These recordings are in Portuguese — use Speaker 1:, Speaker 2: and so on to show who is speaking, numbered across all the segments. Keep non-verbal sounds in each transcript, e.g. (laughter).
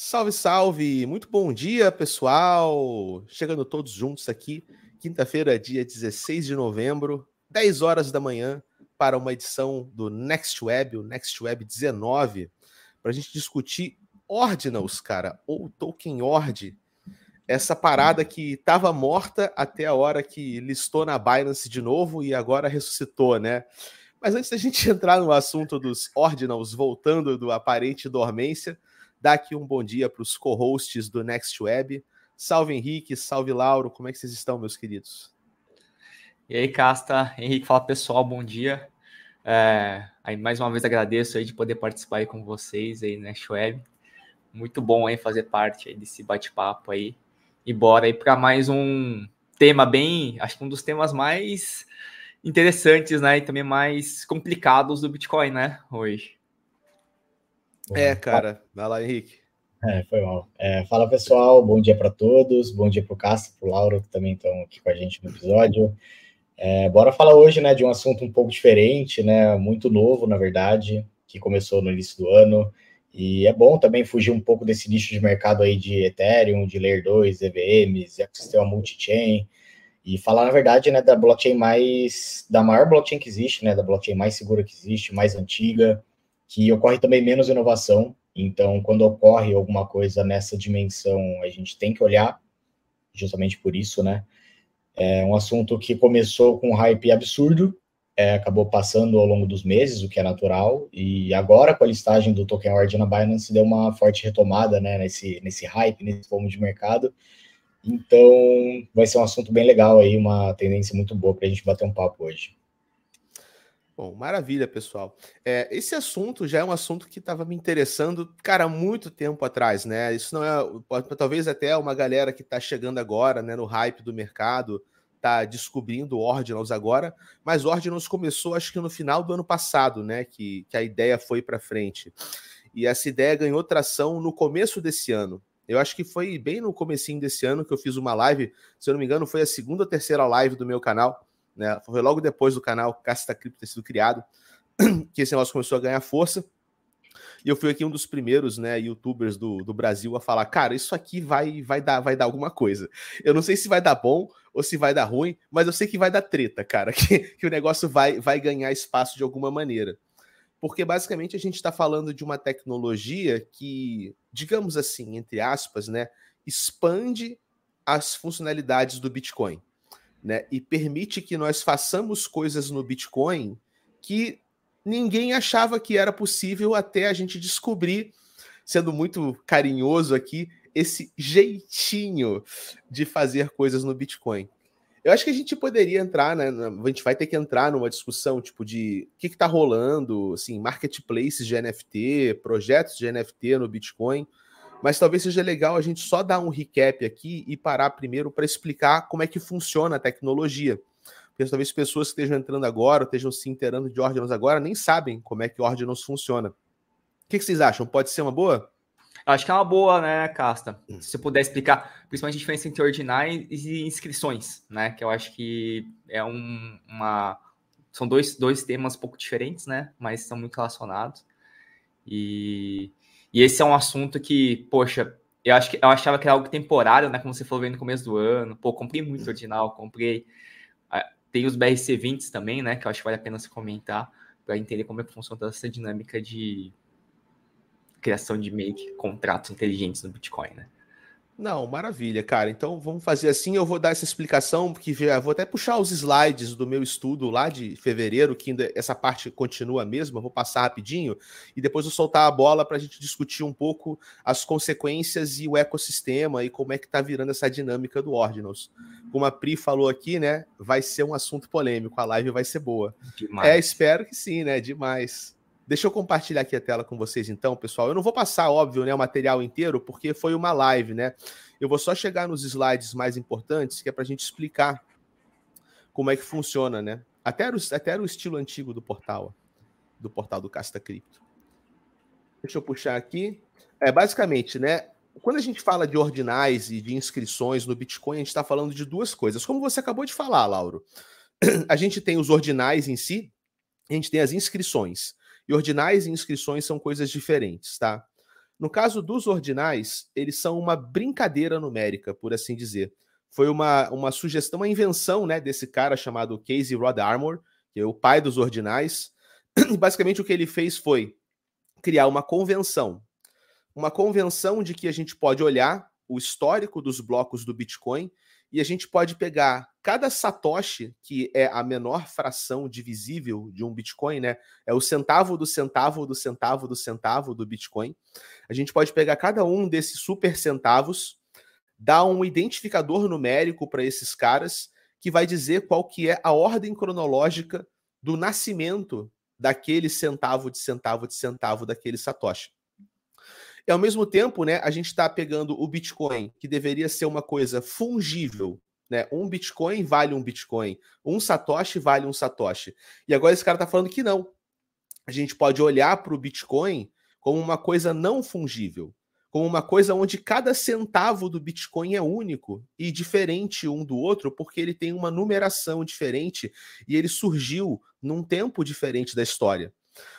Speaker 1: Salve, salve! Muito bom dia, pessoal! Chegando todos juntos aqui, quinta-feira, dia 16 de novembro, 10 horas da manhã, para uma edição do Next Web, o Next Web 19, para a gente discutir Ordinals, cara, ou Token Ord, essa parada que estava morta até a hora que listou na Binance de novo e agora ressuscitou, né? Mas antes da gente (laughs) entrar no assunto dos Ordinals, voltando do aparente dormência, Dar aqui um bom dia para os co-hosts do Next Web. Salve Henrique, salve Lauro, como é que vocês estão, meus queridos?
Speaker 2: E aí, Casta, Henrique, fala pessoal, bom dia. É, aí mais uma vez agradeço aí de poder participar aí com vocês aí Next Web. Muito bom aí fazer parte aí desse bate-papo aí. E bora aí para mais um tema bem, acho que um dos temas mais interessantes, né, e também mais complicados do Bitcoin, né, hoje.
Speaker 1: É, cara. Vai lá, Henrique.
Speaker 3: É, foi mal. É, fala, pessoal. Bom dia para todos. Bom dia para o Castro, para o Lauro, que também estão aqui com a gente no episódio. É, bora falar hoje né, de um assunto um pouco diferente, né, muito novo, na verdade, que começou no início do ano. E é bom também fugir um pouco desse nicho de mercado aí de Ethereum, de Layer 2, EVMs, ecossistema multi-chain, e falar, na verdade, né, da blockchain mais, da maior blockchain que existe, né, da blockchain mais segura que existe, mais antiga, que ocorre também menos inovação. Então, quando ocorre alguma coisa nessa dimensão, a gente tem que olhar, justamente por isso, né? É um assunto que começou com um hype absurdo, é, acabou passando ao longo dos meses, o que é natural, e agora com a listagem do Token Word na Binance deu uma forte retomada né, nesse, nesse hype, nesse fomo de mercado. Então, vai ser um assunto bem legal aí, uma tendência muito boa para a gente bater um papo hoje.
Speaker 1: Bom, maravilha, pessoal. É, esse assunto já é um assunto que estava me interessando, cara, muito tempo atrás, né? Isso não é, talvez até uma galera que está chegando agora, né, no hype do mercado, está descobrindo Ordinals agora, mas Ordinals começou, acho que no final do ano passado, né, que, que a ideia foi para frente. E essa ideia ganhou tração no começo desse ano. Eu acho que foi bem no comecinho desse ano que eu fiz uma live, se eu não me engano, foi a segunda ou terceira live do meu canal né? Foi logo depois do canal Casta Cripto ter sido criado (clears throat) que esse negócio começou a ganhar força. E eu fui aqui um dos primeiros, né, youtubers do, do Brasil a falar, cara, isso aqui vai vai dar vai dar alguma coisa. Eu não sei se vai dar bom ou se vai dar ruim, mas eu sei que vai dar treta, cara, (laughs) que, que o negócio vai vai ganhar espaço de alguma maneira. Porque basicamente a gente está falando de uma tecnologia que, digamos assim, entre aspas, né, expande as funcionalidades do Bitcoin né, e permite que nós façamos coisas no Bitcoin que ninguém achava que era possível até a gente descobrir, sendo muito carinhoso aqui, esse jeitinho de fazer coisas no Bitcoin. Eu acho que a gente poderia entrar, né? A gente vai ter que entrar numa discussão tipo de o que está rolando, assim, marketplaces de NFT, projetos de NFT no Bitcoin mas talvez seja legal a gente só dar um recap aqui e parar primeiro para explicar como é que funciona a tecnologia. Porque talvez pessoas que estejam entrando agora, estejam se inteirando de Ordinals agora, nem sabem como é que Ordinals funciona. O que, que vocês acham? Pode ser uma boa?
Speaker 2: Acho que é uma boa, né, Casta? Hum. Se você puder explicar, principalmente a diferença entre ordinais e inscrições, né? Que eu acho que é um, uma. São dois, dois temas um pouco diferentes, né? Mas são muito relacionados. E e esse é um assunto que, poxa, eu acho que eu achava que era algo temporário, né? Como você falou no começo do ano. Pô, comprei muito original, comprei. Tem os BRC20 também, né? Que eu acho que vale a pena se comentar para entender como é que funciona toda essa dinâmica de criação de make contratos inteligentes no Bitcoin, né?
Speaker 1: Não, maravilha, cara. Então vamos fazer assim. Eu vou dar essa explicação, porque já vou até puxar os slides do meu estudo lá de fevereiro, que ainda essa parte continua mesmo. Eu vou passar rapidinho e depois eu soltar a bola para a gente discutir um pouco as consequências e o ecossistema e como é que está virando essa dinâmica do Ordinals. Como a Pri falou aqui, né? Vai ser um assunto polêmico. A live vai ser boa. Demais. É, espero que sim, né? Demais. Deixa eu compartilhar aqui a tela com vocês, então, pessoal. Eu não vou passar, óbvio, né, o material inteiro, porque foi uma live, né? Eu vou só chegar nos slides mais importantes, que é para a gente explicar como é que funciona, né? Até o, até o estilo antigo do portal, do portal do Casta Cripto. Deixa eu puxar aqui. É, basicamente, né? Quando a gente fala de ordinais e de inscrições no Bitcoin, a gente está falando de duas coisas. Como você acabou de falar, Lauro, (clears throat) a gente tem os ordinais em si, a gente tem as inscrições. E ordinais e inscrições são coisas diferentes, tá? No caso dos ordinais, eles são uma brincadeira numérica, por assim dizer. Foi uma, uma sugestão, uma invenção né, desse cara chamado Casey Rod Armour, que é o pai dos ordinais. Basicamente o que ele fez foi criar uma convenção. Uma convenção de que a gente pode olhar o histórico dos blocos do Bitcoin e a gente pode pegar cada satoshi, que é a menor fração divisível de um Bitcoin, né? É o centavo do centavo do centavo do centavo do Bitcoin. A gente pode pegar cada um desses super centavos, dar um identificador numérico para esses caras, que vai dizer qual que é a ordem cronológica do nascimento daquele centavo de centavo de centavo daquele satoshi. E ao mesmo tempo, né, a gente está pegando o Bitcoin, que deveria ser uma coisa fungível, né? Um Bitcoin vale um Bitcoin, um Satoshi vale um Satoshi. E agora esse cara está falando que não. A gente pode olhar para o Bitcoin como uma coisa não fungível, como uma coisa onde cada centavo do Bitcoin é único e diferente um do outro, porque ele tem uma numeração diferente e ele surgiu num tempo diferente da história.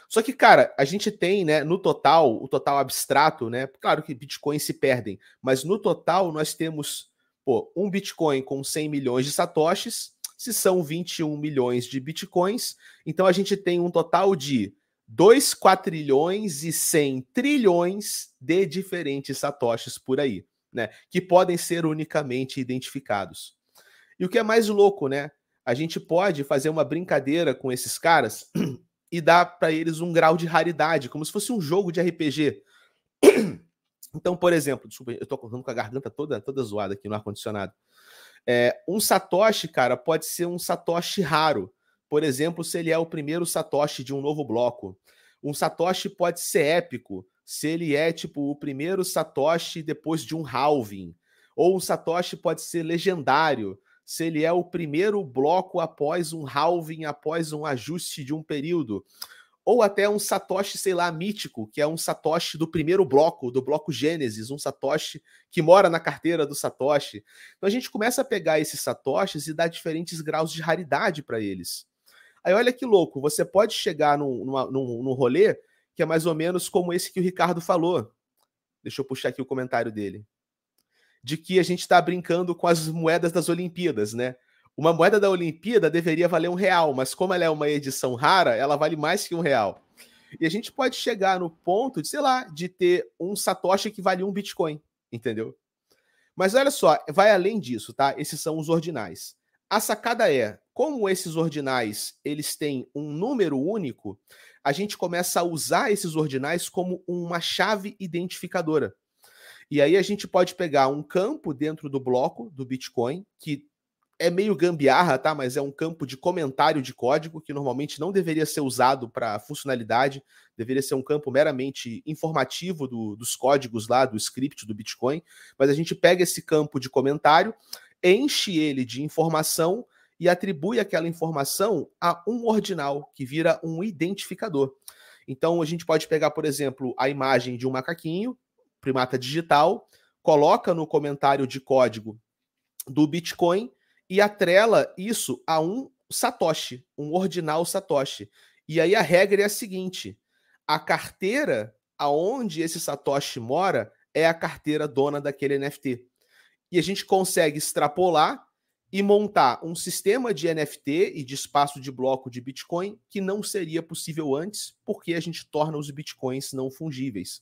Speaker 1: Só que, cara, a gente tem, né, no total, o total abstrato, né? Claro que bitcoins se perdem, mas no total nós temos, pô, um Bitcoin com 100 milhões de satoshis, se são 21 milhões de bitcoins, então a gente tem um total de 2 quatrilhões e 100 trilhões de diferentes satoshis por aí, né? Que podem ser unicamente identificados. E o que é mais louco, né? A gente pode fazer uma brincadeira com esses caras (clears throat) e dá para eles um grau de raridade, como se fosse um jogo de RPG. (clears throat) Então, por exemplo, desculpa, eu tô correndo com a garganta toda, toda zoada aqui no ar-condicionado. É, um Satoshi, cara, pode ser um Satoshi raro. Por exemplo, se ele é o primeiro Satoshi de um novo bloco. Um Satoshi pode ser épico, se ele é tipo o primeiro Satoshi depois de um halving. Ou um Satoshi pode ser legendário, se ele é o primeiro bloco após um halving, após um ajuste de um período. Ou até um Satoshi, sei lá, mítico, que é um Satoshi do primeiro bloco, do bloco Gênesis, um Satoshi que mora na carteira do Satoshi. Então a gente começa a pegar esses Satoshis e dar diferentes graus de raridade para eles. Aí olha que louco, você pode chegar num, numa, num, num rolê que é mais ou menos como esse que o Ricardo falou. Deixa eu puxar aqui o comentário dele de que a gente está brincando com as moedas das Olimpíadas, né? Uma moeda da Olimpíada deveria valer um real, mas como ela é uma edição rara, ela vale mais que um real. E a gente pode chegar no ponto de, sei lá, de ter um Satoshi que vale um Bitcoin, entendeu? Mas olha só, vai além disso, tá? Esses são os ordinais. A sacada é, como esses ordinais, eles têm um número único, a gente começa a usar esses ordinais como uma chave identificadora. E aí a gente pode pegar um campo dentro do bloco do Bitcoin, que é meio gambiarra, tá? Mas é um campo de comentário de código que normalmente não deveria ser usado para funcionalidade, deveria ser um campo meramente informativo do, dos códigos lá, do script do Bitcoin. Mas a gente pega esse campo de comentário, enche ele de informação e atribui aquela informação a um ordinal, que vira um identificador. Então a gente pode pegar, por exemplo, a imagem de um macaquinho, primata digital, coloca no comentário de código do Bitcoin e atrela isso a um Satoshi, um ordinal Satoshi. E aí a regra é a seguinte: a carteira aonde esse Satoshi mora é a carteira dona daquele NFT. E a gente consegue extrapolar e montar um sistema de NFT e de espaço de bloco de Bitcoin que não seria possível antes, porque a gente torna os Bitcoins não fungíveis.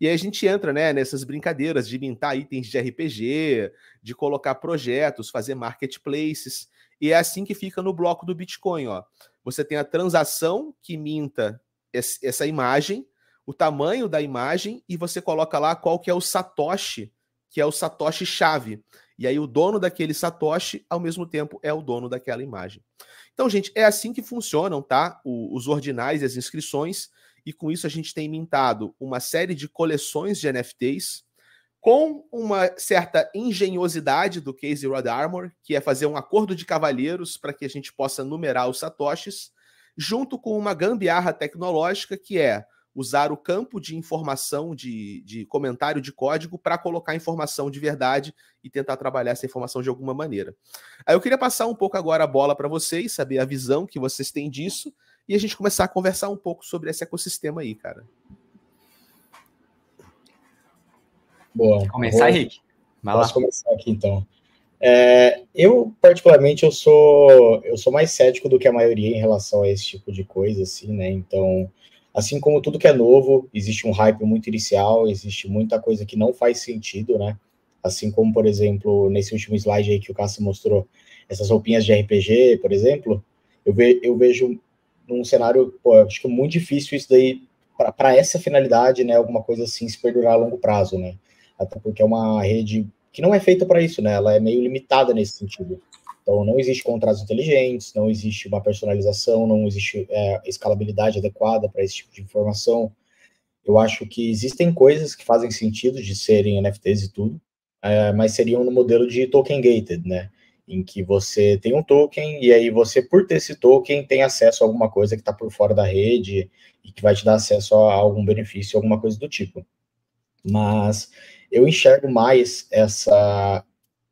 Speaker 1: E aí a gente entra né, nessas brincadeiras de mintar itens de RPG, de colocar projetos, fazer marketplaces. E é assim que fica no bloco do Bitcoin. Ó. Você tem a transação que minta essa imagem, o tamanho da imagem, e você coloca lá qual que é o Satoshi, que é o Satoshi chave. E aí o dono daquele Satoshi, ao mesmo tempo, é o dono daquela imagem. Então, gente, é assim que funcionam, tá? Os ordinais e as inscrições e com isso a gente tem mintado uma série de coleções de NFTs com uma certa engenhosidade do Casey Rod Armor, que é fazer um acordo de cavalheiros para que a gente possa numerar os satoshis, junto com uma gambiarra tecnológica que é usar o campo de informação de, de comentário de código para colocar informação de verdade e tentar trabalhar essa informação de alguma maneira. Aí eu queria passar um pouco agora a bola para vocês, saber a visão que vocês têm disso, e a gente começar a conversar um pouco sobre esse ecossistema aí, cara.
Speaker 3: Boa.
Speaker 2: Começar, vou... Henrique?
Speaker 3: Vai Posso lá. começar aqui, então. É, eu, particularmente, eu sou, eu sou mais cético do que a maioria em relação a esse tipo de coisa, assim, né? Então, assim como tudo que é novo, existe um hype muito inicial, existe muita coisa que não faz sentido, né? Assim como, por exemplo, nesse último slide aí que o Cássio mostrou, essas roupinhas de RPG, por exemplo, eu, ve, eu vejo num cenário, pô, acho que é muito difícil isso daí, para essa finalidade, né? Alguma coisa assim se perdurar a longo prazo, né? Até porque é uma rede que não é feita para isso, né? Ela é meio limitada nesse sentido. Então, não existe contratos inteligentes, não existe uma personalização, não existe é, escalabilidade adequada para esse tipo de informação. Eu acho que existem coisas que fazem sentido de serem NFTs e tudo, é, mas seriam no modelo de token gated, né? Em que você tem um token e aí você, por ter esse token, tem acesso a alguma coisa que está por fora da rede e que vai te dar acesso a algum benefício, alguma coisa do tipo. Mas eu enxergo mais essa,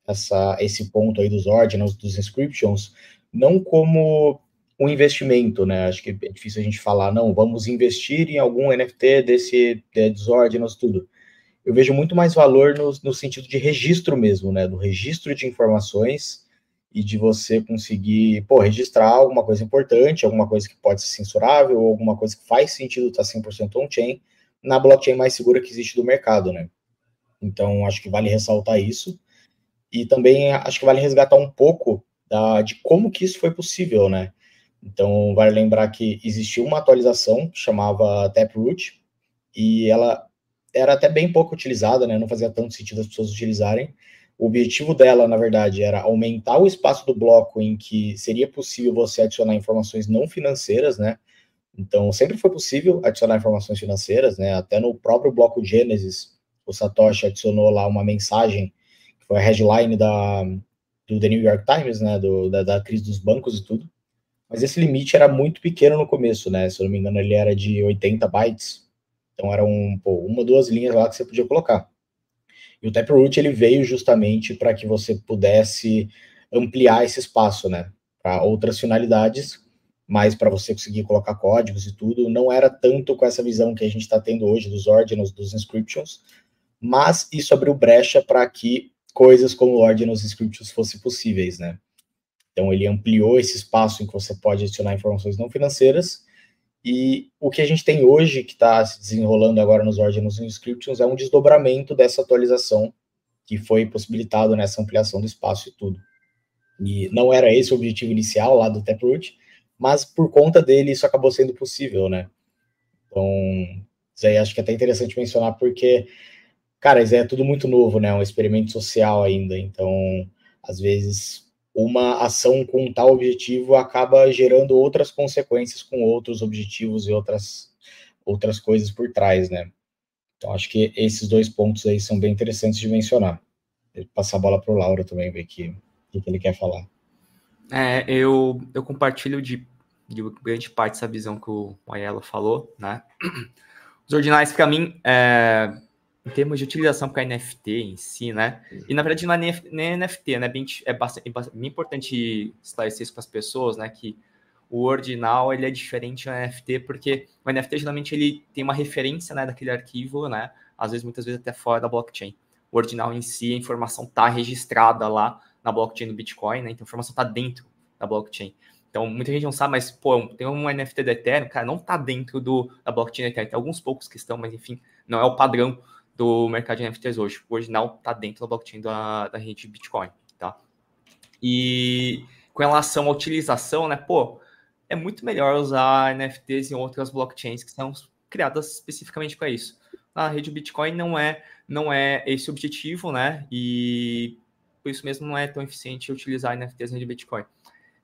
Speaker 3: essa, esse ponto aí dos ordinals, dos inscriptions, não como um investimento, né? Acho que é difícil a gente falar, não, vamos investir em algum NFT desse, de, dos ordinals, tudo. Eu vejo muito mais valor no, no sentido de registro mesmo, né? Do registro de informações e de você conseguir, pô, registrar alguma coisa importante, alguma coisa que pode ser censurável, alguma coisa que faz sentido estar 100% on-chain, na blockchain mais segura que existe do mercado, né? Então, acho que vale ressaltar isso. E também acho que vale resgatar um pouco da, de como que isso foi possível, né? Então, vale lembrar que existiu uma atualização que chamava Taproot, e ela era até bem pouco utilizada, né? Não fazia tanto sentido as pessoas utilizarem. O objetivo dela, na verdade, era aumentar o espaço do bloco em que seria possível você adicionar informações não financeiras, né? Então, sempre foi possível adicionar informações financeiras, né? Até no próprio bloco Genesis, o Satoshi adicionou lá uma mensagem, que foi a headline da, do The New York Times, né, do, da, da crise dos bancos e tudo. Mas esse limite era muito pequeno no começo, né? Se eu não me engano, ele era de 80 bytes. Então era um, pô, uma, duas linhas lá que você podia colocar. E o Taproot ele veio justamente para que você pudesse ampliar esse espaço, né? Para outras finalidades, mas para você conseguir colocar códigos e tudo, não era tanto com essa visão que a gente está tendo hoje dos ordinals, dos inscriptions, mas isso abriu brecha para que coisas como Ordinals Scripts fossem possíveis, né? Então ele ampliou esse espaço em que você pode adicionar informações não financeiras e o que a gente tem hoje, que está se desenrolando agora nos Ordinals Inscriptions, é um desdobramento dessa atualização que foi possibilitado nessa ampliação do espaço e tudo. E não era esse o objetivo inicial lá do Taproot, mas por conta dele isso acabou sendo possível, né? Então, isso aí acho que é até interessante mencionar, porque cara, isso é tudo muito novo, né? Um experimento social ainda. Então, às vezes, uma ação com tal objetivo acaba gerando outras consequências com outros objetivos e outras, outras coisas por trás, né? Então, acho que esses dois pontos aí são bem interessantes de mencionar. Vou passar a bola para o Laura também, ver que, o que ele quer falar.
Speaker 2: É, eu, eu compartilho de, de grande parte essa visão que o Aiello falou, né? (clears throat) Os ordinais, para mim, é, em termos de utilização para NFT em si, né? E na verdade não é nem NFT, né? Bem, é bastante, é bem importante esclarecer isso para as pessoas, né? Que o ordinal ele é diferente do NFT porque o NFT geralmente ele tem uma referência, né, daquele arquivo, né? Às vezes muitas vezes até fora da blockchain. O ordinal em si, a informação está registrada lá na blockchain do Bitcoin, né? Então a informação está dentro da blockchain. Então, muita gente não sabe, mas, pô, tem um NFT do Ethereum, cara, não está dentro do, da blockchain do Ethereum. Tem alguns poucos que estão, mas, enfim, não é o padrão do mercado de NFTs hoje. O original está dentro da blockchain da, da rede Bitcoin, tá? E com relação à utilização, né, pô, é muito melhor usar NFTs em outras blockchains que são criadas especificamente para isso. Na rede Bitcoin não é não é esse o objetivo, né? E por isso mesmo não é tão eficiente utilizar NFTs na rede Bitcoin.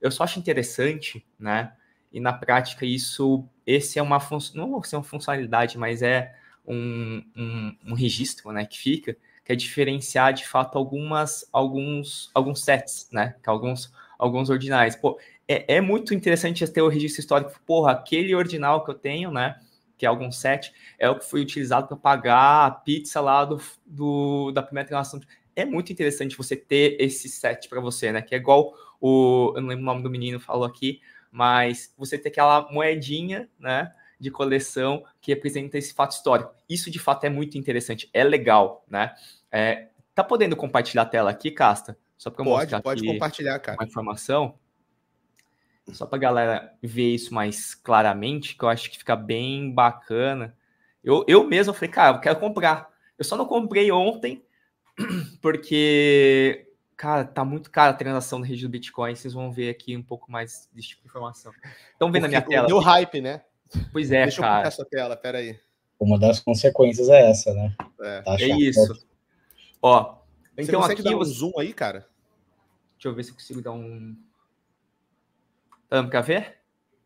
Speaker 2: Eu só acho interessante, né? E na prática isso esse é uma função, não ser uma funcionalidade, mas é um, um, um, registro, né, que fica, que é diferenciar de fato algumas, alguns, alguns sets, né, é alguns, alguns ordinais. Pô, é, é muito interessante ter o registro histórico. Porra, aquele ordinal que eu tenho, né, que é algum set, é o que foi utilizado para pagar a pizza lá do, do, da primeira transação. É muito interessante você ter esse set para você, né? Que é igual o. Eu não lembro o nome do menino falou aqui, mas você ter aquela moedinha, né? De coleção que representa esse fato histórico. Isso de fato é muito interessante, é legal, né? É, tá podendo compartilhar a tela aqui, Casta?
Speaker 1: Só para mostrar pode compartilhar, cara.
Speaker 2: uma informação. Só para a galera ver isso mais claramente, que eu acho que fica bem bacana. Eu, eu mesmo falei, cara, eu quero comprar. Eu só não comprei ontem, (clears throat) porque, cara, tá muito cara a transação na rede do Bitcoin. Vocês vão ver aqui um pouco mais desse tipo de informação. Estão vendo porque a minha tela?
Speaker 1: Deu hype, né?
Speaker 2: Pois é, Deixa cara.
Speaker 1: Deixa eu essa tela, peraí.
Speaker 3: Uma das consequências é essa, né?
Speaker 2: É, tá é isso. Ó, então
Speaker 1: você
Speaker 2: aqui
Speaker 1: dar um zoom aí, cara?
Speaker 2: Deixa eu ver se eu consigo dar um. Tá dando pra ver?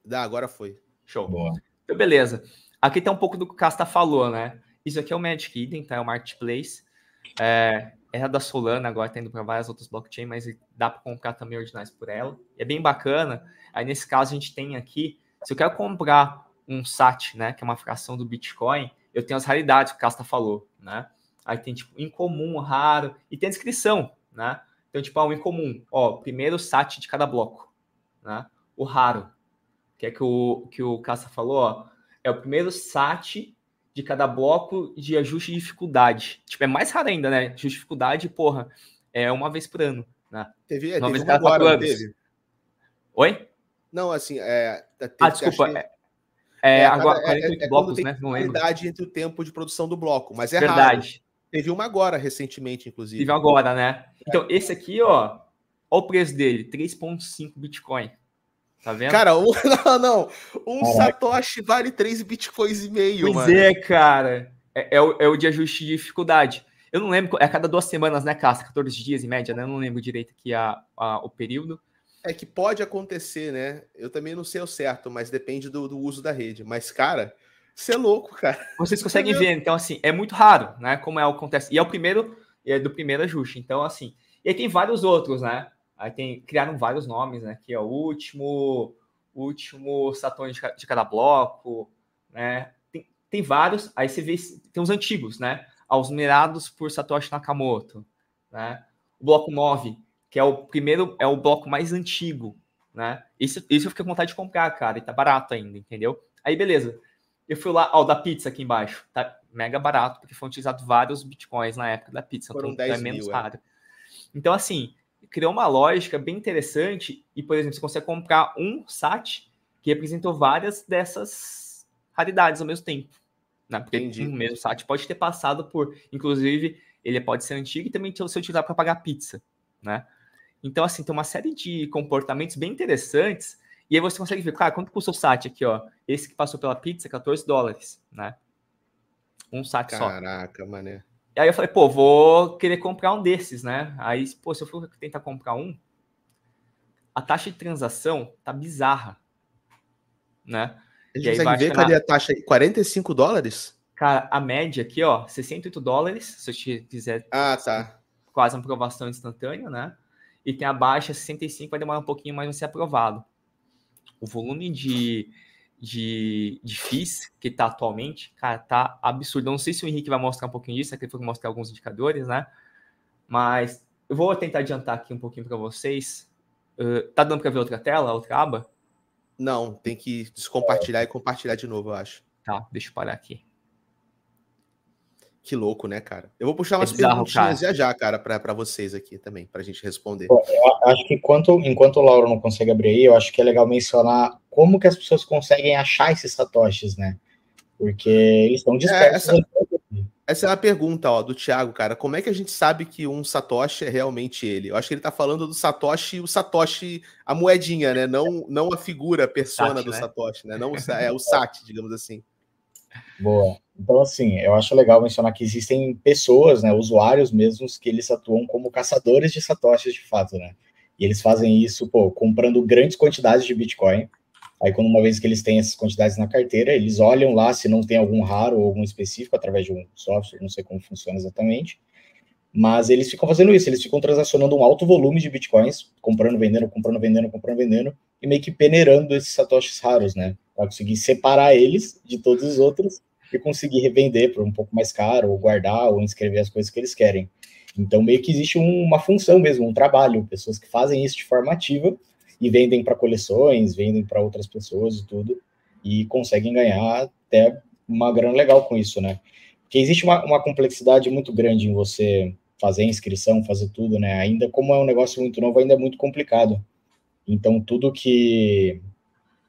Speaker 1: Dá, agora foi.
Speaker 2: Show. Boa. Então, beleza. Aqui tem um pouco do que o Casta falou, né? Isso aqui é o Magic Eden, tá? É o Marketplace. É, é da Solana, agora tá indo para várias outras blockchains, mas dá para comprar também ordinais por ela. É bem bacana. Aí, nesse caso, a gente tem aqui, se eu quero comprar um SAT, né, que é uma fração do Bitcoin, eu tenho as raridades que o Casta falou, né? Aí tem, tipo, incomum, raro, e tem a descrição, né? Então, tipo, um incomum, ó, primeiro SAT de cada bloco, né? O raro, que é que o, que o Casta falou, ó, é o primeiro SAT de cada bloco de ajuste de dificuldade. Tipo, é mais raro ainda, né? Ajuste de dificuldade, porra, é uma vez por ano, né?
Speaker 1: Teve, uma teve vez agora, teve?
Speaker 2: Oi?
Speaker 1: Não, assim, é...
Speaker 2: Teve, ah, desculpa, é, é, é, agora, 48 é, é blocos, né?
Speaker 1: Não lembro. entre o tempo de produção do bloco, mas é
Speaker 2: Verdade.
Speaker 1: Raro. Teve uma agora, recentemente, inclusive.
Speaker 2: Teve agora, né? Então, esse aqui, ó, ó o preço dele, 3,5 Bitcoin. Tá vendo?
Speaker 1: Cara, um, (laughs) não, não. Um Caraca. Satoshi vale 3 Bitcoins e meio,
Speaker 2: pois
Speaker 1: mano.
Speaker 2: é, cara. É, é, o, é o de ajuste de dificuldade. Eu não lembro, é a cada duas semanas, né, Casta? 14 dias em média, né? Eu não lembro direito aqui a, a, o período.
Speaker 1: É que pode acontecer, né? Eu também não sei o certo, mas depende do, do uso da rede. Mas, cara, você é louco, cara. (laughs)
Speaker 2: Vocês conseguem ver, então, assim, é muito raro, né? Como é o acontece. E é o primeiro, é do primeiro ajuste. Então, assim, e aí tem vários outros, né? Aí tem, criaram vários nomes, né? Que é o último, último Saturno de, de cada bloco, né? Tem, tem vários, aí você vê, tem os antigos, né? Aos minerados por Satoshi Nakamoto, né? O bloco 9, que é o primeiro, é o bloco mais antigo, né? Isso, isso eu fiquei com vontade de comprar, cara, e tá barato ainda, entendeu? Aí, beleza. Eu fui lá, ó, da pizza aqui embaixo. Tá mega barato, porque foram utilizados vários bitcoins na época da pizza.
Speaker 1: Foram então, 10 é menos mil, raro. É.
Speaker 2: Então, assim, criou uma lógica bem interessante. E, por exemplo, você consegue comprar um SAT que representou várias dessas raridades ao mesmo tempo. Né? Porque Entendi. um mesmo SAT pode ter passado por. Inclusive, ele pode ser antigo e também ser utilizado para pagar pizza. Né? Então, assim, tem uma série de comportamentos bem interessantes e aí você consegue ver, cara, quanto custa o SAT aqui, ó? Esse que passou pela pizza, 14 dólares, né? Um SAT
Speaker 1: Caraca,
Speaker 2: só.
Speaker 1: Caraca, mané.
Speaker 2: E aí eu falei, pô, vou querer comprar um desses, né? Aí, pô, se eu for tentar comprar um, a taxa de transação tá bizarra, né?
Speaker 1: A gente e aí consegue ver, cadê a taxa aí? 45 dólares?
Speaker 2: Cara, a média aqui, ó, 68 dólares, se eu quiser.
Speaker 1: Ah, tá.
Speaker 2: Quase uma aprovação instantânea, né? E tem a baixa 65, vai demorar um pouquinho mais para ser aprovado o volume de, de, de FIIs que está atualmente, cara, tá absurdo. Eu não sei se o Henrique vai mostrar um pouquinho disso, aqui foi mostrar alguns indicadores, né? Mas eu vou tentar adiantar aqui um pouquinho para vocês. Uh, tá dando para ver outra tela, outra aba?
Speaker 1: Não, tem que descompartilhar e compartilhar de novo, eu acho.
Speaker 2: Tá, deixa eu parar aqui.
Speaker 1: Que louco, né, cara? Eu vou puxar umas é bizarro, perguntinhas já já, cara, para vocês aqui também, para a gente responder.
Speaker 3: Eu acho que enquanto, enquanto o Lauro não consegue abrir aí, eu acho que é legal mencionar como que as pessoas conseguem achar esses satoshis, né? Porque eles estão dispersos.
Speaker 1: É, essa, essa, é a pergunta, ó, do Thiago, cara. Como é que a gente sabe que um satoshi é realmente ele? Eu acho que ele tá falando do satoshi, o satoshi, a moedinha, né? Não, não a figura, a persona Sat, do né? satoshi, né? Não (laughs) é o sat, digamos assim.
Speaker 3: Boa. Então, assim, eu acho legal mencionar que existem pessoas, né, usuários mesmos, que eles atuam como caçadores de satoshis de fato, né? E eles fazem isso, pô, comprando grandes quantidades de Bitcoin. Aí, quando uma vez que eles têm essas quantidades na carteira, eles olham lá se não tem algum raro ou algum específico através de um software, não sei como funciona exatamente. Mas eles ficam fazendo isso, eles ficam transacionando um alto volume de bitcoins, comprando, vendendo, comprando, vendendo, comprando, vendendo, e meio que peneirando esses satoshis raros, né? Para conseguir separar eles de todos os outros e conseguir revender por um pouco mais caro, ou guardar, ou inscrever as coisas que eles querem. Então, meio que existe um, uma função mesmo, um trabalho, pessoas que fazem isso de forma ativa e vendem para coleções, vendem para outras pessoas e tudo. e conseguem ganhar até uma grana legal com isso, né? Porque existe uma, uma complexidade muito grande em você fazer inscrição, fazer tudo, né? Ainda como é um negócio muito novo, ainda é muito complicado. Então, tudo que,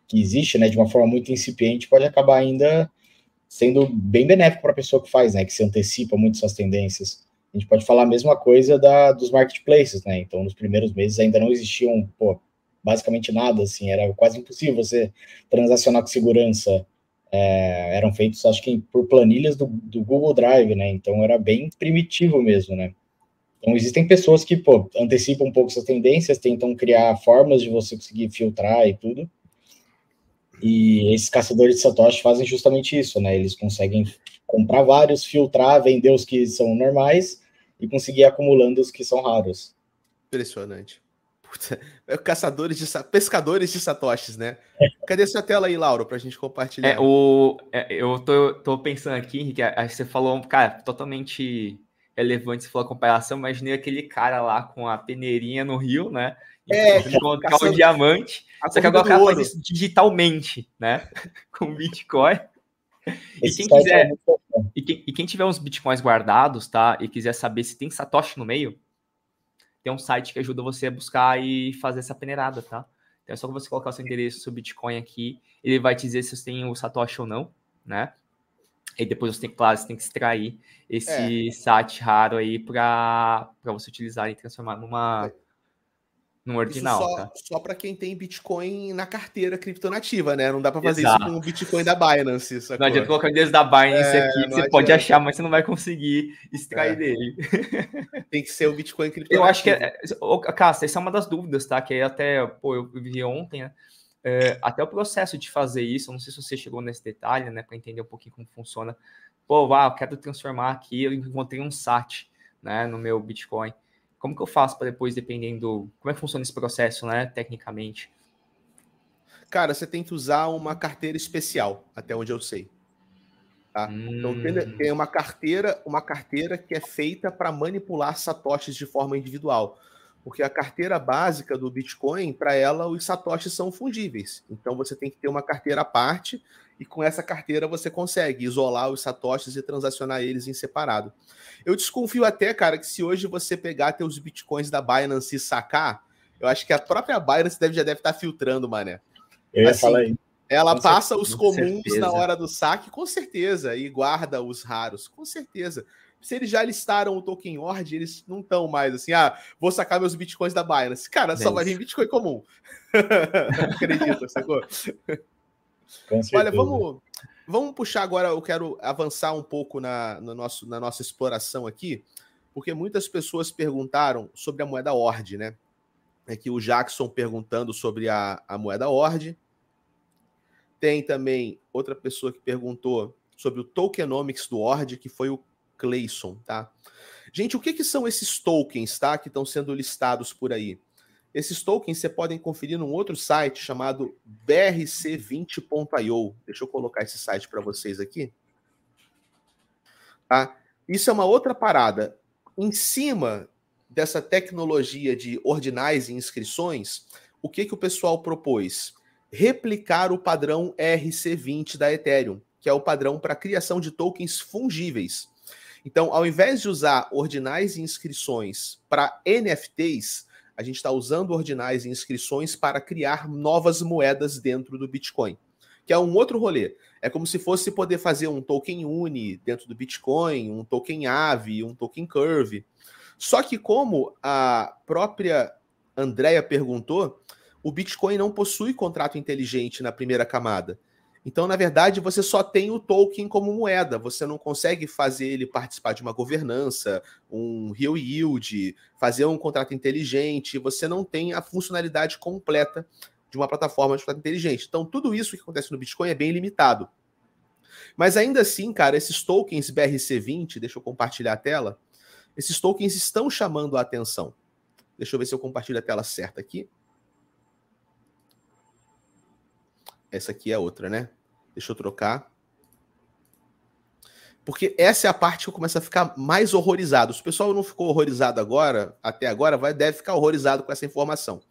Speaker 3: que existe, né, de uma forma muito incipiente, pode acabar ainda sendo bem benéfico para a pessoa que faz, né, que se antecipa muito suas tendências. A gente pode falar a mesma coisa da, dos marketplaces, né? Então, nos primeiros meses ainda não existiam, pô, basicamente nada, assim, era quase impossível você transacionar com segurança. É, eram feitos, acho que por planilhas do, do Google Drive, né? Então era bem primitivo mesmo, né? Então, existem pessoas que pô, antecipam um pouco essas tendências, tentam criar formas de você conseguir filtrar e tudo. E esses caçadores de Satoshi fazem justamente isso, né? Eles conseguem comprar vários, filtrar, vender os que são normais e conseguir acumulando os que são raros.
Speaker 1: Impressionante. Puta, é caçadores de pescadores de satoshis, né? Cadê sua tela aí, Lauro, para a gente compartilhar?
Speaker 2: É, o, é, eu tô, tô pensando aqui, Henrique, você falou, cara, totalmente relevante se for a comparação. Imaginei aquele cara lá com a peneirinha no rio, né? É, encontrar um diamante. Só que agora o cara faz isso digitalmente, né? (laughs) com Bitcoin. E quem quiser. É e, quem, e quem tiver uns bitcoins guardados, tá? E quiser saber se tem Satoshi no meio, tem um site que ajuda você a buscar e fazer essa peneirada, tá? Então é só você colocar o seu endereço, seu Bitcoin aqui, ele vai te dizer se você tem o Satoshi ou não, né? E depois você tem, claro, você tem que extrair esse é. SAT raro aí para você utilizar e transformar numa é. num ordinal.
Speaker 1: Isso só, tá? só para quem tem Bitcoin na carteira criptonativa, né? Não dá para fazer Exato. isso com o Bitcoin da Binance.
Speaker 2: Sacou? Não adianta colocar o endereço da Binance é, aqui, você adianta. pode achar, mas você não vai conseguir extrair é. dele. (laughs)
Speaker 1: Tem que ser o Bitcoin
Speaker 2: criptonativo. Eu acho que, é, Cássia, essa é uma das dúvidas, tá? Que até, pô, eu vi ontem, né? É, até o processo de fazer isso, não sei se você chegou nesse detalhe, né, para entender um pouquinho como funciona. Pô, eu quero transformar aqui, eu encontrei um SAT, né, no meu Bitcoin. Como que eu faço para depois, dependendo, como é que funciona esse processo, né, tecnicamente?
Speaker 1: Cara, você tem que usar uma carteira especial, até onde eu sei. Tá? Hum. Então tem uma carteira, uma carteira que é feita para manipular satoshis de forma individual porque a carteira básica do Bitcoin, para ela, os satoshis são fungíveis. Então você tem que ter uma carteira à parte e com essa carteira você consegue isolar os satoshis e transacionar eles em separado. Eu desconfio até, cara, que se hoje você pegar teus bitcoins da Binance e sacar, eu acho que a própria Binance deve, já deve estar tá filtrando, mané.
Speaker 3: Eu ia assim, falar aí.
Speaker 1: Ela com passa certeza, os comuns na hora do saque, com certeza, e guarda os raros, com certeza se eles já listaram o token Ord, eles não estão mais assim, ah, vou sacar meus bitcoins da Binance. Cara, só vai vir Bitcoin comum. (laughs) Acredita, sacou? Olha, vamos, vamos puxar agora, eu quero avançar um pouco na, no nosso, na nossa exploração aqui, porque muitas pessoas perguntaram sobre a moeda Ord, né? Aqui o Jackson perguntando sobre a, a moeda Ord. Tem também outra pessoa que perguntou sobre o tokenomics do Ord, que foi o Clayson, tá? Gente, o que, que são esses tokens, tá? Que estão sendo listados por aí? Esses tokens você podem conferir num outro site chamado brc20.io. Deixa eu colocar esse site para vocês aqui. Tá? Isso é uma outra parada. Em cima dessa tecnologia de ordinais e inscrições, o que, que o pessoal propôs? Replicar o padrão RC20 da Ethereum, que é o padrão para criação de tokens fungíveis. Então, ao invés de usar ordinais e inscrições para NFTs, a gente está usando ordinais e inscrições para criar novas moedas dentro do Bitcoin, que é um outro rolê. É como se fosse poder fazer um token Uni dentro do Bitcoin, um token Aave, um token Curve. Só que como a própria Andrea perguntou, o Bitcoin não possui contrato inteligente na primeira camada. Então, na verdade, você só tem o token como moeda, você não consegue fazer ele participar de uma governança, um real yield, fazer um contrato inteligente, você não tem a funcionalidade completa de uma plataforma de contrato inteligente. Então, tudo isso que acontece no Bitcoin é bem limitado. Mas ainda assim, cara, esses tokens BRC20, deixa eu compartilhar a tela, esses tokens estão chamando a atenção. Deixa eu ver se eu compartilho a tela certa aqui. Essa aqui é outra, né? Deixa eu trocar. Porque essa é a parte que eu começo a ficar mais horrorizado. Se o pessoal não ficou horrorizado agora, até agora, vai, deve ficar horrorizado com essa informação.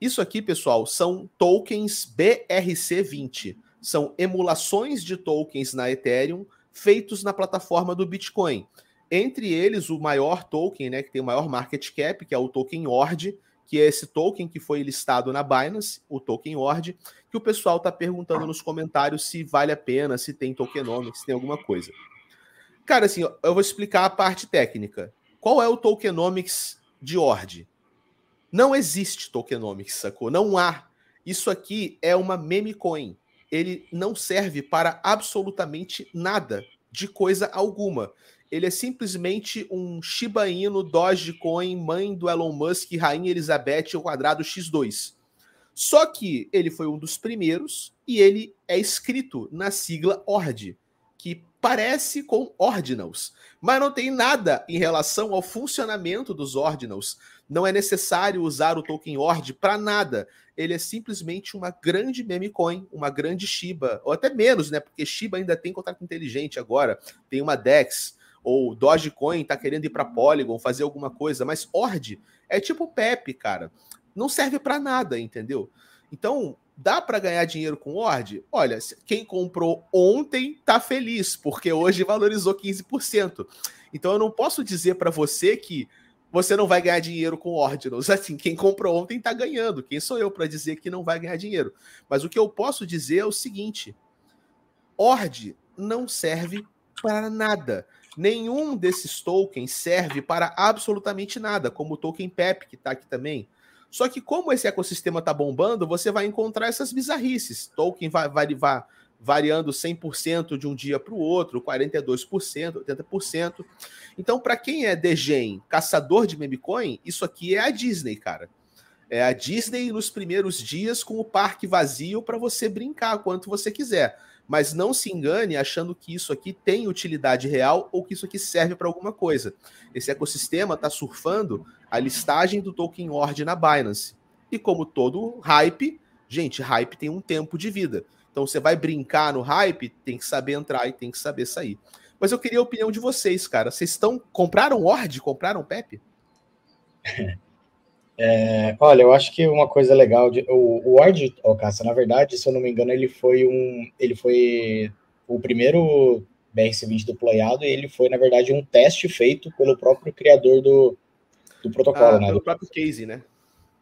Speaker 1: Isso aqui, pessoal, são tokens BRC20. são emulações de tokens na Ethereum feitos na plataforma do Bitcoin. Entre eles, o maior token, né, que tem o maior market cap, que é o token ORD, que é esse token que foi listado na Binance, o token ORD, que o pessoal está perguntando nos comentários se vale a pena, se tem tokenomics, se tem alguma coisa. Cara, assim, eu vou explicar a parte técnica. Qual é o tokenomics de ORD? Não existe tokenomics, sacou? Não há. Isso aqui é uma meme coin. Ele não serve para absolutamente nada, de coisa alguma ele é simplesmente um Shiba Inu Dogecoin, mãe do Elon Musk, Rainha Elizabeth ao quadrado x2. Só que ele foi um dos primeiros e ele é escrito na sigla ORD, que parece com ordinals, mas não tem nada em relação ao funcionamento dos ordinals. Não é necessário usar o token ORD para nada. Ele é simplesmente uma grande meme coin, uma grande Shiba, ou até menos, né? Porque Shiba ainda tem contrato inteligente agora, tem uma DEX ou Dogecoin tá querendo ir para Polygon, fazer alguma coisa, mas Ord é tipo Pepe, cara. Não serve para nada, entendeu? Então, dá para ganhar dinheiro com Ord? Olha, quem comprou ontem tá feliz, porque hoje valorizou 15%. Então eu não posso dizer para você que você não vai ganhar dinheiro com Ordinals. Assim, quem comprou ontem tá ganhando. Quem sou eu para dizer que não vai ganhar dinheiro? Mas o que eu posso dizer é o seguinte: Ord não serve para nada. Nenhum desses tokens serve para absolutamente nada, como o token PEP, que está aqui também. Só que como esse ecossistema está bombando, você vai encontrar essas bizarrices. Token vai, vai, vai variando 100% de um dia para o outro, 42%, 80%. Então, para quem é degen, caçador de memecoin, isso aqui é a Disney, cara. É a Disney nos primeiros dias com o parque vazio para você brincar quanto você quiser. Mas não se engane achando que isso aqui tem utilidade real ou que isso aqui serve para alguma coisa. Esse ecossistema está surfando a listagem do token ORD na Binance. E como todo hype, gente, hype tem um tempo de vida. Então você vai brincar no hype, tem que saber entrar e tem que saber sair. Mas eu queria a opinião de vocês, cara. Vocês estão compraram ORD? Compraram Pepe? (laughs)
Speaker 3: É, olha, eu acho que uma coisa legal de, o, o Cássia, na verdade, se eu não me engano, ele foi um, ele foi o primeiro BRC20 deployado e ele foi, na verdade, um teste feito pelo próprio criador do, do protocolo, ah, né?
Speaker 1: Pelo próprio case, né?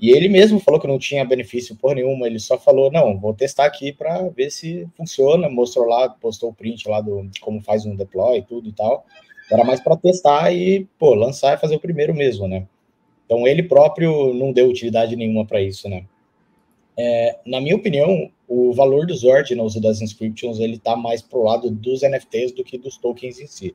Speaker 3: E ele mesmo falou que não tinha benefício por nenhuma, ele só falou, não, vou testar aqui para ver se funciona, mostrou lá, postou o print lá do como faz um deploy e tudo e tal. Era mais para testar e, pô, lançar e fazer o primeiro mesmo, né? Então ele próprio não deu utilidade nenhuma para isso, né? É, na minha opinião, o valor dos ordinals e das inscriptions ele está mais pro lado dos NFTs do que dos tokens em si.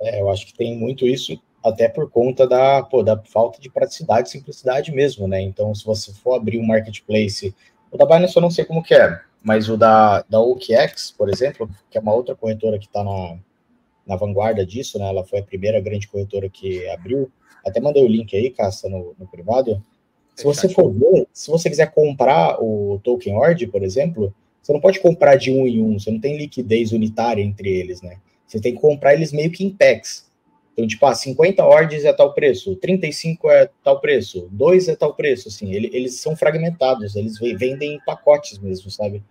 Speaker 3: É, eu acho que tem muito isso, até por conta da, pô, da falta de praticidade e simplicidade mesmo, né? Então, se você for abrir um marketplace, o da Binance eu não sei como que é, mas o da, da OKX, por exemplo, que é uma outra corretora que está na, na vanguarda disso, né? Ela foi a primeira grande corretora que abriu, até mandei o link aí, Caça, no, no privado. Se você for ver, se você quiser comprar o token ORD, por exemplo, você não pode comprar de um em um, você não tem liquidez unitária entre eles, né? Você tem que comprar eles meio que em packs. Então, tipo, ah, 50 ordens é tal preço, 35 é tal preço, 2 é tal preço, assim, ele, eles são fragmentados, eles vendem em pacotes mesmo, sabe?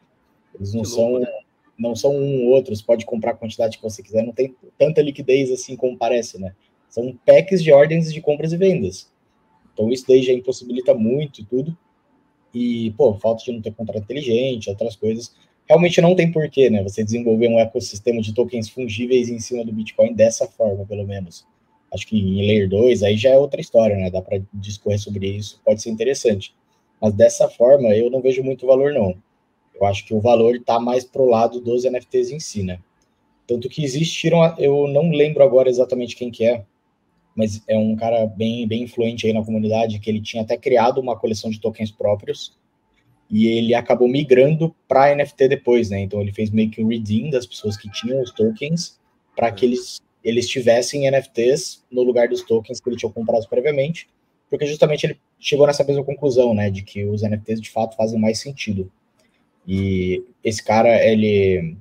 Speaker 3: Eles não que são louco, né? Não são um ou outro, você pode comprar a quantidade que você quiser, não tem tanta liquidez assim como parece, né? São packs de ordens de compras e vendas. Então isso daí já impossibilita muito tudo. E, pô, falta de não ter contrato inteligente, outras coisas. Realmente não tem porquê, né? Você desenvolver um ecossistema de tokens fungíveis em cima do Bitcoin dessa forma, pelo menos. Acho que em Layer 2 aí já é outra história, né? Dá para discorrer sobre isso, pode ser interessante. Mas dessa forma eu não vejo muito valor, não. Eu acho que o valor está mais pro lado dos NFTs em si, né? Tanto que existiram, eu não lembro agora exatamente quem que é, mas é um cara bem, bem influente aí na comunidade, que ele tinha até criado uma coleção de tokens próprios, e ele acabou migrando para NFT depois, né? Então ele fez meio que um redeem das pessoas que tinham os tokens para que eles, eles tivessem NFTs no lugar dos tokens que ele tinha comprado previamente, porque justamente ele chegou nessa mesma conclusão, né, de que os NFTs de fato fazem mais sentido. E esse cara, ele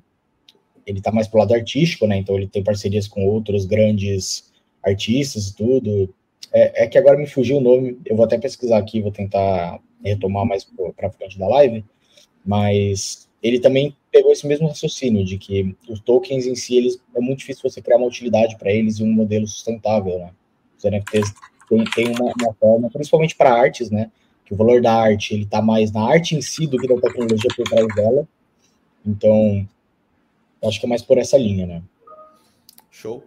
Speaker 3: ele tá mais pro lado artístico, né? Então ele tem parcerias com outros grandes artistas e tudo. É, é, que agora me fugiu o nome, eu vou até pesquisar aqui, vou tentar retomar mais para frente da live, mas ele também pegou esse mesmo raciocínio de que os tokens em si, eles, é muito difícil você criar uma utilidade para eles e um modelo sustentável, né? Os NFTs tem uma, uma forma, principalmente para artes, né? Que o valor da arte, ele tá mais na arte em si do que na tecnologia por trás dela. Então, acho que é mais por essa linha, né?
Speaker 1: Show.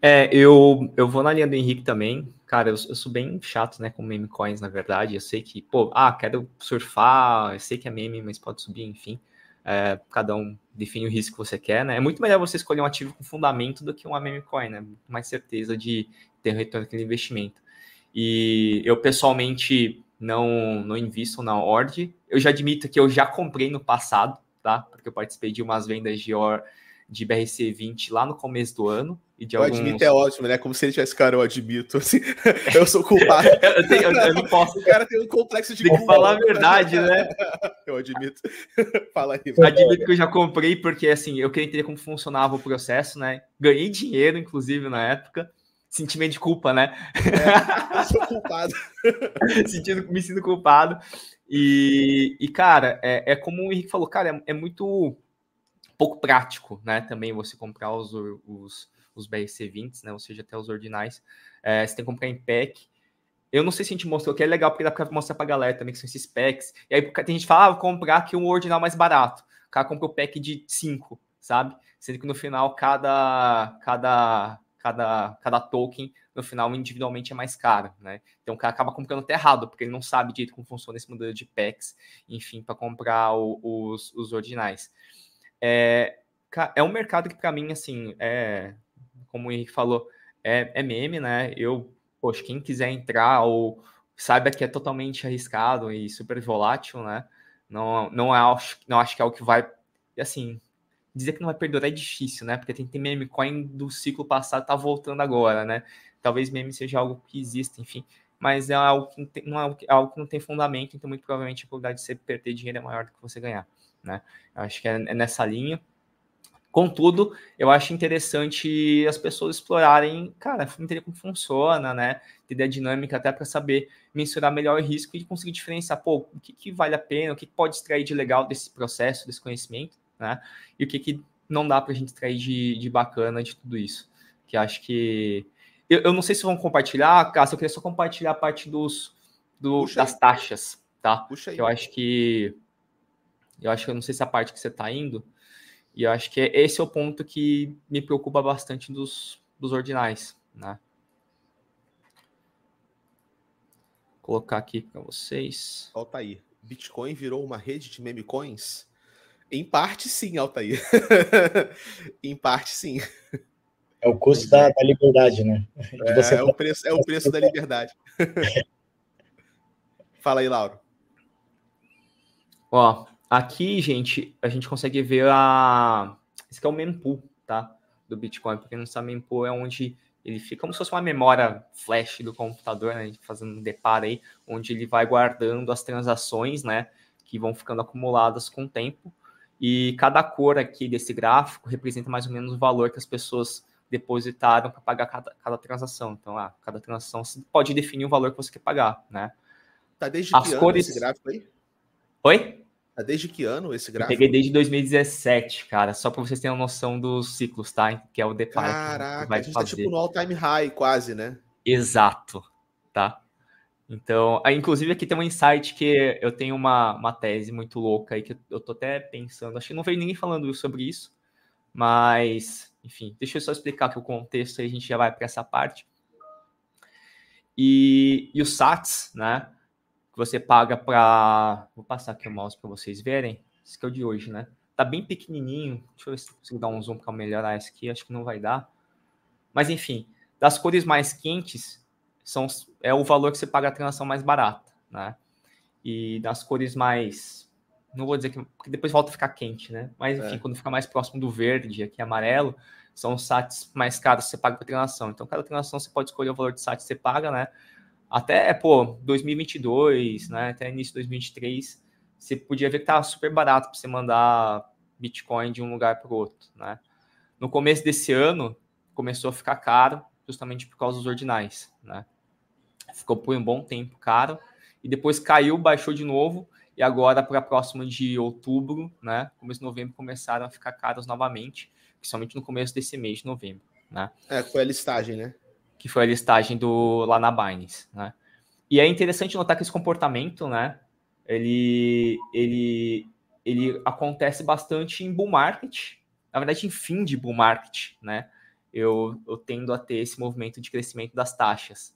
Speaker 2: É, eu, eu vou na linha do Henrique também. Cara, eu, eu, sou bem chato, né, com meme coins, na verdade. Eu sei que, pô, ah, quero surfar, eu sei que é meme, mas pode subir, enfim. É, cada um define o risco que você quer, né? É muito melhor você escolher um ativo com fundamento do que uma meme coin, né? Mais certeza de ter retorno daquele investimento. E eu, pessoalmente, não, não invisto na Ord. Eu já admito que eu já comprei no passado, tá? Porque eu participei de umas vendas de, or, de BRC20 lá no começo do ano. E de
Speaker 1: eu alguns... admito é ótimo, né? Como se ele tivesse, cara, eu admito. Assim, (laughs) eu sou culpado. (laughs)
Speaker 2: eu, tenho, eu, não (laughs) posso.
Speaker 1: O cara tem um complexo de
Speaker 2: que falar a verdade, né?
Speaker 1: eu admito. Fala aí.
Speaker 2: Eu admito que eu já comprei, porque assim, eu queria entender como funcionava o processo, né? Ganhei dinheiro, inclusive, na época. Sentimento de culpa, né?
Speaker 1: É, sou culpado. (laughs)
Speaker 2: Sentindo, me sinto culpado. E, e cara, é, é como o Henrique falou, cara, é, é muito pouco prático, né? Também você comprar os, os os BRC20, né? Ou seja, até os ordinais. É, você tem que comprar em pack. Eu não sei se a gente mostrou que é legal, porque dá para mostrar para a galera também que são esses packs. E aí tem gente que fala, ah, vou comprar aqui um ordinal mais barato. O cara compra o pack de 5, sabe? Sendo que no final, cada, cada, cada, cada token, no final, individualmente é mais caro, né? Então o cara acaba comprando até errado, porque ele não sabe direito como funciona esse modelo de packs, enfim, para comprar o, os, os ordinais. É, é um mercado que, para mim, assim, é, como o Henrique falou, é, é meme, né? Eu, poxa, quem quiser entrar ou saiba que é totalmente arriscado e super volátil, né? Não, não, é, não acho que é o que vai. Assim, dizer que não vai perdurar é difícil, né? Porque tem, tem meme coin do ciclo passado, tá voltando agora, né? Talvez meme seja algo que exista, enfim. Mas é algo que não, tem, não é algo que não tem fundamento, então muito provavelmente a probabilidade de você perder dinheiro é maior do que você ganhar, né? Eu acho que é, é nessa linha. Contudo, eu acho interessante as pessoas explorarem, cara, entender como funciona, né? Entender a dinâmica até para saber mensurar melhor o risco e conseguir diferenciar, pô, o que, que vale a pena, o que, que pode extrair de legal desse processo, desse conhecimento, né? E o que, que não dá para a gente extrair de, de bacana de tudo isso. Que acho que. Eu, eu não sei se vão compartilhar, Cássio, eu queria só compartilhar a parte dos, do, das taxas, tá?
Speaker 1: Puxa aí.
Speaker 2: Eu acho que. Eu acho que eu não sei se a parte que você está indo e eu acho que esse é o ponto que me preocupa bastante dos, dos ordinais, né? Vou colocar aqui para vocês.
Speaker 1: Altair, Bitcoin virou uma rede de meme coins? Em parte sim, Altair. (laughs) em parte sim.
Speaker 3: É o custo da, da liberdade, né?
Speaker 1: É, é, o preço, é o preço da liberdade. (laughs) Fala aí, Lauro.
Speaker 2: Ó, Aqui, gente, a gente consegue ver a. Esse aqui é o mempool, tá? Do Bitcoin. Porque não sabe, mempool é onde ele fica como se fosse uma memória flash do computador, né? Fazendo um deparo aí, onde ele vai guardando as transações, né? Que vão ficando acumuladas com o tempo. E cada cor aqui desse gráfico representa mais ou menos o valor que as pessoas depositaram para pagar cada, cada transação. Então, ah, cada transação pode definir o valor que você quer pagar, né?
Speaker 1: Tá desde as que cores... esse gráfico aí?
Speaker 2: Oi?
Speaker 1: Tá desde que ano esse gráfico?
Speaker 2: Eu peguei desde 2017, cara, só para vocês terem uma noção dos ciclos, tá? Que é o deparo
Speaker 1: Caraca, que vai a gente tá fazer. tá tipo no all-time high quase, né?
Speaker 2: Exato, tá? Então, inclusive aqui tem um insight que eu tenho uma, uma tese muito louca aí que eu tô até pensando, acho que não veio ninguém falando sobre isso, mas, enfim, deixa eu só explicar aqui o contexto aí a gente já vai para essa parte. E, e os SATs, né? que você paga para. Vou passar aqui o mouse para vocês verem. Esse que é o de hoje, né? Tá bem pequenininho. Deixa eu ver se consigo dar um zoom para melhorar esse aqui. Acho que não vai dar. Mas enfim, das cores mais quentes são, é o valor que você paga a transação mais barata, né? E das cores mais. Não vou dizer que. Porque depois volta a ficar quente, né? Mas enfim, é. quando fica mais próximo do verde, aqui amarelo, são os SATs mais caros que você paga para transação. Então, cada transação você pode escolher o valor de SAT que você paga, né? até, pô, 2022, né, até início de 2023, você podia ver que estava super barato para você mandar Bitcoin de um lugar para o outro, né? No começo desse ano, começou a ficar caro, justamente por causa dos ordinais, né? Ficou por um bom tempo caro, e depois caiu, baixou de novo, e agora para próximo de outubro, né, começo de novembro, começaram a ficar caras novamente, principalmente no começo desse mês de novembro, né?
Speaker 1: É, foi a listagem, né?
Speaker 2: Que foi a listagem do lá na Binance, né? E é interessante notar que esse comportamento, né, ele, ele, ele acontece bastante em bull market, na verdade em fim de bull market, né? Eu, eu tendo a ter esse movimento de crescimento das taxas.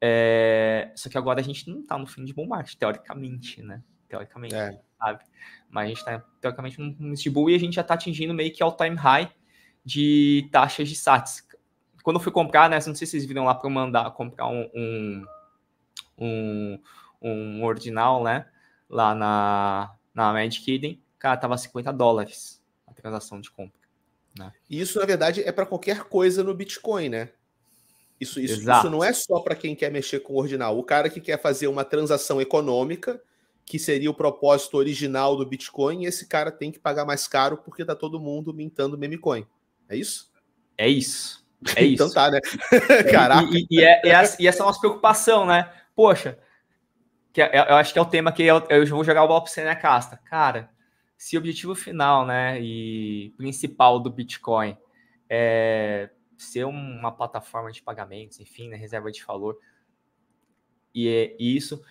Speaker 2: É, só que agora a gente não está no fim de bull market, teoricamente, né? Teoricamente, é. sabe? Mas a gente está, teoricamente, no início de bull e a gente já está atingindo meio que all-time high de taxas de SATs. Quando eu fui comprar, né? Não sei se vocês viram lá para mandar comprar um, um, um, um ordinal, né? Lá na, na Magic Eden, cara, tava 50 dólares a transação de compra. Né?
Speaker 1: Isso, na verdade, é para qualquer coisa no Bitcoin, né? Isso, isso, isso não é só para quem quer mexer com o ordinal. O cara que quer fazer uma transação econômica, que seria o propósito original do Bitcoin, esse cara tem que pagar mais caro porque tá todo mundo mintando memecoin. É isso?
Speaker 2: É isso. É (laughs) isso.
Speaker 1: então tá, né?
Speaker 2: Caraca. E, e, e, é, é, e, essa é a nossa preocupação, né? Poxa, que é, eu acho que é o tema que eu, eu vou jogar o você, né, Casta? Cara, se o objetivo final, né, e principal do Bitcoin é ser uma plataforma de pagamentos, enfim, né, reserva de valor. E é isso.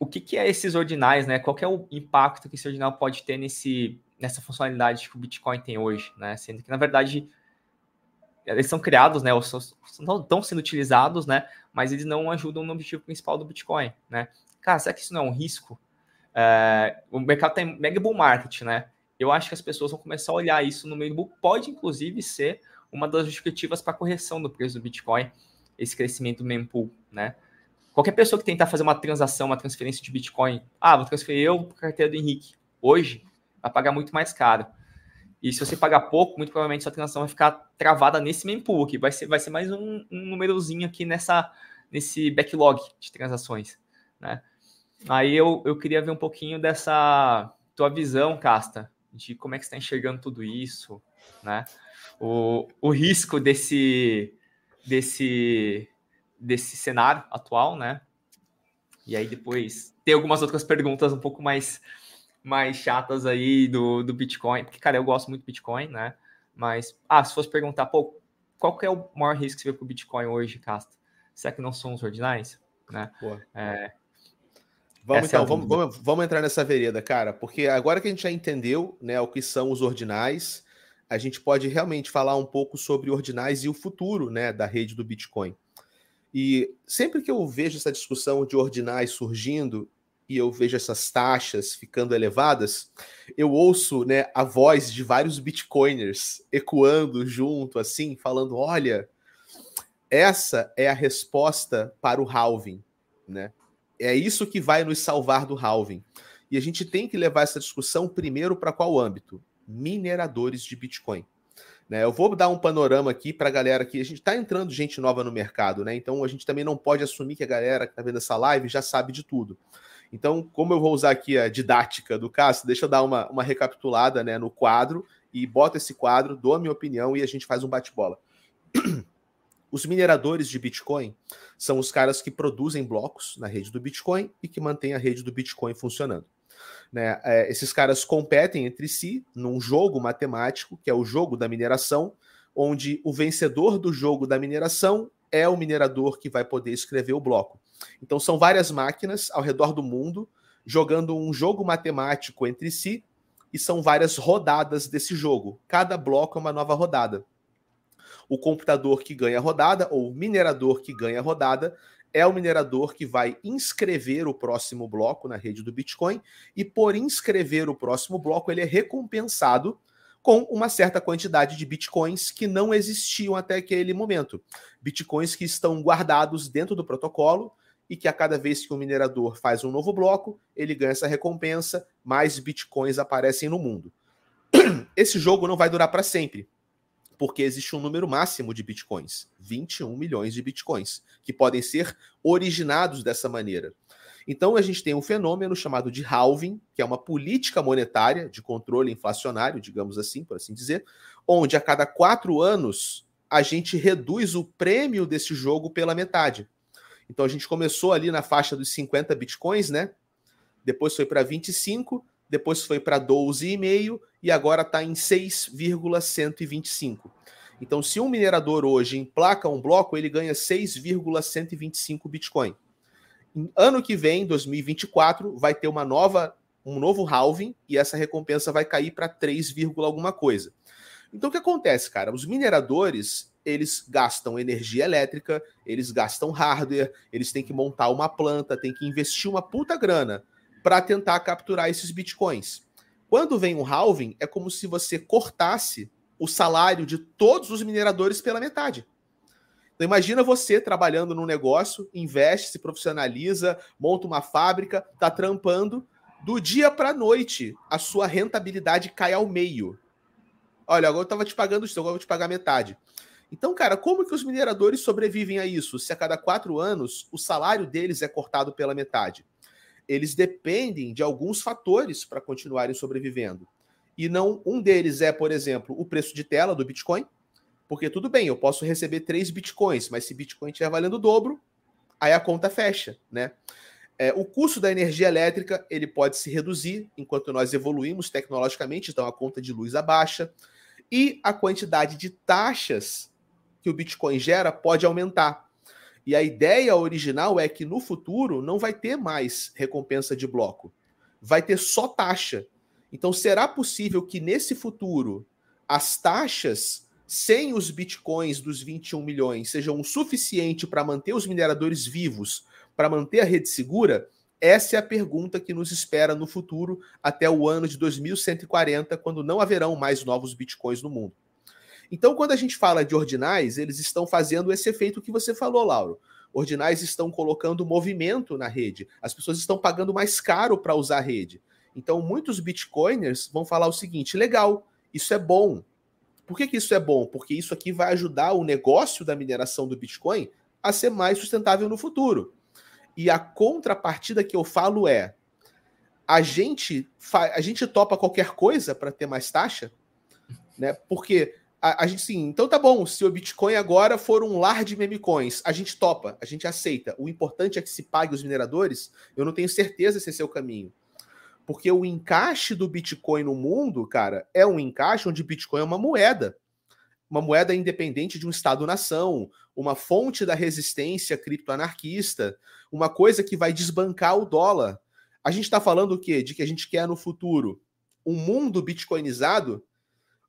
Speaker 2: O que, que é esses ordinais, né? Qual é o impacto que esse ordinal pode ter nesse, nessa funcionalidade que o Bitcoin tem hoje, né? Sendo que, na verdade, eles são criados, né? Ou estão sendo utilizados, né? Mas eles não ajudam no objetivo principal do Bitcoin, né? Cara, será que isso não é um risco? É, o mercado tem mega bull market, né? Eu acho que as pessoas vão começar a olhar isso no meio do bull. Pode, inclusive, ser uma das justificativas para a correção do preço do Bitcoin, esse crescimento do mempool, né? Qualquer pessoa que tentar fazer uma transação, uma transferência de Bitcoin, ah, vou transferir eu para a carteira do Henrique, hoje, vai pagar muito mais caro. E se você pagar pouco, muito provavelmente sua transação vai ficar travada nesse mempool aqui, vai ser, vai ser mais um, um númerozinho aqui nessa, nesse backlog de transações, né? Aí eu, eu queria ver um pouquinho dessa tua visão, Casta, de como é que você está enxergando tudo isso, né? O, o risco desse, desse, desse cenário atual, né? E aí depois tem algumas outras perguntas um pouco mais, mais chatas aí do, do Bitcoin, porque, cara, eu gosto muito do Bitcoin, né? Mas, ah, se fosse perguntar, pô, qual que é o maior risco que você vê para o Bitcoin hoje, Casta? Será que não são os ordinais? Né?
Speaker 1: É, Vamos, então, é vamos, vamos, vamos, entrar nessa vereda, cara, porque agora que a gente já entendeu né, o que são os ordinais, a gente pode realmente falar um pouco sobre ordinais e o futuro né, da rede do Bitcoin. E sempre que eu vejo essa discussão de ordinais surgindo e eu vejo essas taxas ficando elevadas, eu ouço né, a voz de vários bitcoiners ecoando junto, assim, falando: olha, essa é a resposta para o halving, né? É isso que vai nos salvar do halving. E a gente tem que levar essa discussão primeiro para qual âmbito? Mineradores de Bitcoin. Né, eu vou dar um panorama aqui para a galera que a gente está entrando gente nova no mercado, né? Então a gente também não pode assumir que a galera que está vendo essa live já sabe de tudo. Então, como eu vou usar aqui a didática do Cássio, deixa eu dar uma, uma recapitulada né, no quadro e bota esse quadro, dou a minha opinião e a gente faz um bate-bola. (clears throat) Os mineradores de Bitcoin são os caras que produzem blocos na rede do Bitcoin e que mantêm a rede do Bitcoin funcionando. Né? É, esses caras competem entre si num jogo matemático, que é o jogo da mineração, onde o vencedor do jogo da mineração é o minerador que vai poder escrever o bloco. Então são várias máquinas ao redor do mundo jogando um jogo matemático entre si e são várias rodadas desse jogo. Cada bloco é uma nova rodada. O computador que ganha a rodada, ou o minerador que ganha a rodada, é o minerador que vai inscrever o próximo bloco na rede do Bitcoin e por inscrever o próximo bloco ele é recompensado com uma certa quantidade de bitcoins que não existiam até aquele momento. Bitcoins que estão guardados dentro do protocolo e que a cada vez que o minerador faz um novo bloco, ele ganha essa recompensa, mais bitcoins aparecem no mundo. (clears throat) Esse jogo não vai durar para sempre porque existe um número máximo de bitcoins, 21 milhões de bitcoins, que podem ser originados dessa maneira. Então a gente tem um fenômeno chamado de halving, que é uma política monetária de controle inflacionário, digamos assim, por assim dizer, onde a cada quatro anos a gente reduz o prêmio desse jogo pela metade. Então a gente começou ali na faixa dos 50 bitcoins, né? depois foi para 25, depois foi para 12,5 e agora está em 6,125. Então, se um minerador hoje emplaca um bloco, ele ganha 6,125 Bitcoin. Ano que vem, 2024, vai ter uma nova, um novo halving e essa recompensa vai cair para 3, alguma coisa. Então, o que acontece, cara? Os mineradores, eles gastam energia elétrica, eles gastam hardware, eles têm que montar uma planta, têm que investir uma puta grana para tentar capturar esses bitcoins. Quando vem um halving, é como se você cortasse o salário de todos os mineradores pela metade. Então imagina você trabalhando num negócio, investe, se profissionaliza, monta uma fábrica, tá trampando, do dia para a noite a sua rentabilidade cai ao meio. Olha, agora eu estava te pagando isso, agora eu vou te pagar metade. Então, cara, como que os mineradores sobrevivem a isso? Se a cada quatro anos o salário deles é cortado pela metade? Eles dependem de alguns fatores para continuarem sobrevivendo. E não um deles é, por exemplo, o preço de tela do Bitcoin. Porque tudo bem, eu posso receber três Bitcoins, mas se Bitcoin estiver valendo o dobro, aí a conta fecha, né? É, o custo da energia elétrica ele pode se reduzir enquanto nós evoluímos tecnologicamente, então a conta de luz abaixa e a quantidade de taxas que o Bitcoin gera pode aumentar. E a ideia original é que no futuro não vai ter mais recompensa de bloco, vai ter só taxa. Então será possível que nesse futuro as taxas sem os bitcoins dos 21 milhões sejam o suficiente para manter os mineradores vivos, para manter a rede segura? Essa é a pergunta que nos espera no futuro, até o ano de 2140, quando não haverão mais novos bitcoins no mundo. Então, quando a gente fala de ordinais, eles estão fazendo esse efeito que você falou, Lauro. Ordinais estão colocando movimento na rede. As pessoas estão pagando mais caro para usar a rede. Então, muitos bitcoiners vão falar o seguinte: legal, isso é bom. Por que, que isso é bom? Porque isso aqui vai ajudar o negócio da mineração do Bitcoin a ser mais sustentável no futuro. E a contrapartida que eu falo é: a gente, a gente topa qualquer coisa para ter mais taxa, né? Porque a, a, gente sim, então tá bom, se o Bitcoin agora for um lar de meme coins, a gente topa, a gente aceita. O importante é que se pague os mineradores. Eu não tenho certeza se esse é o caminho. Porque o encaixe do Bitcoin no mundo, cara, é um encaixe onde Bitcoin é uma moeda uma moeda independente de um Estado-nação, uma fonte da resistência criptoanarquista, uma coisa que vai desbancar o dólar. A gente está falando o quê? De que a gente quer no futuro um mundo bitcoinizado?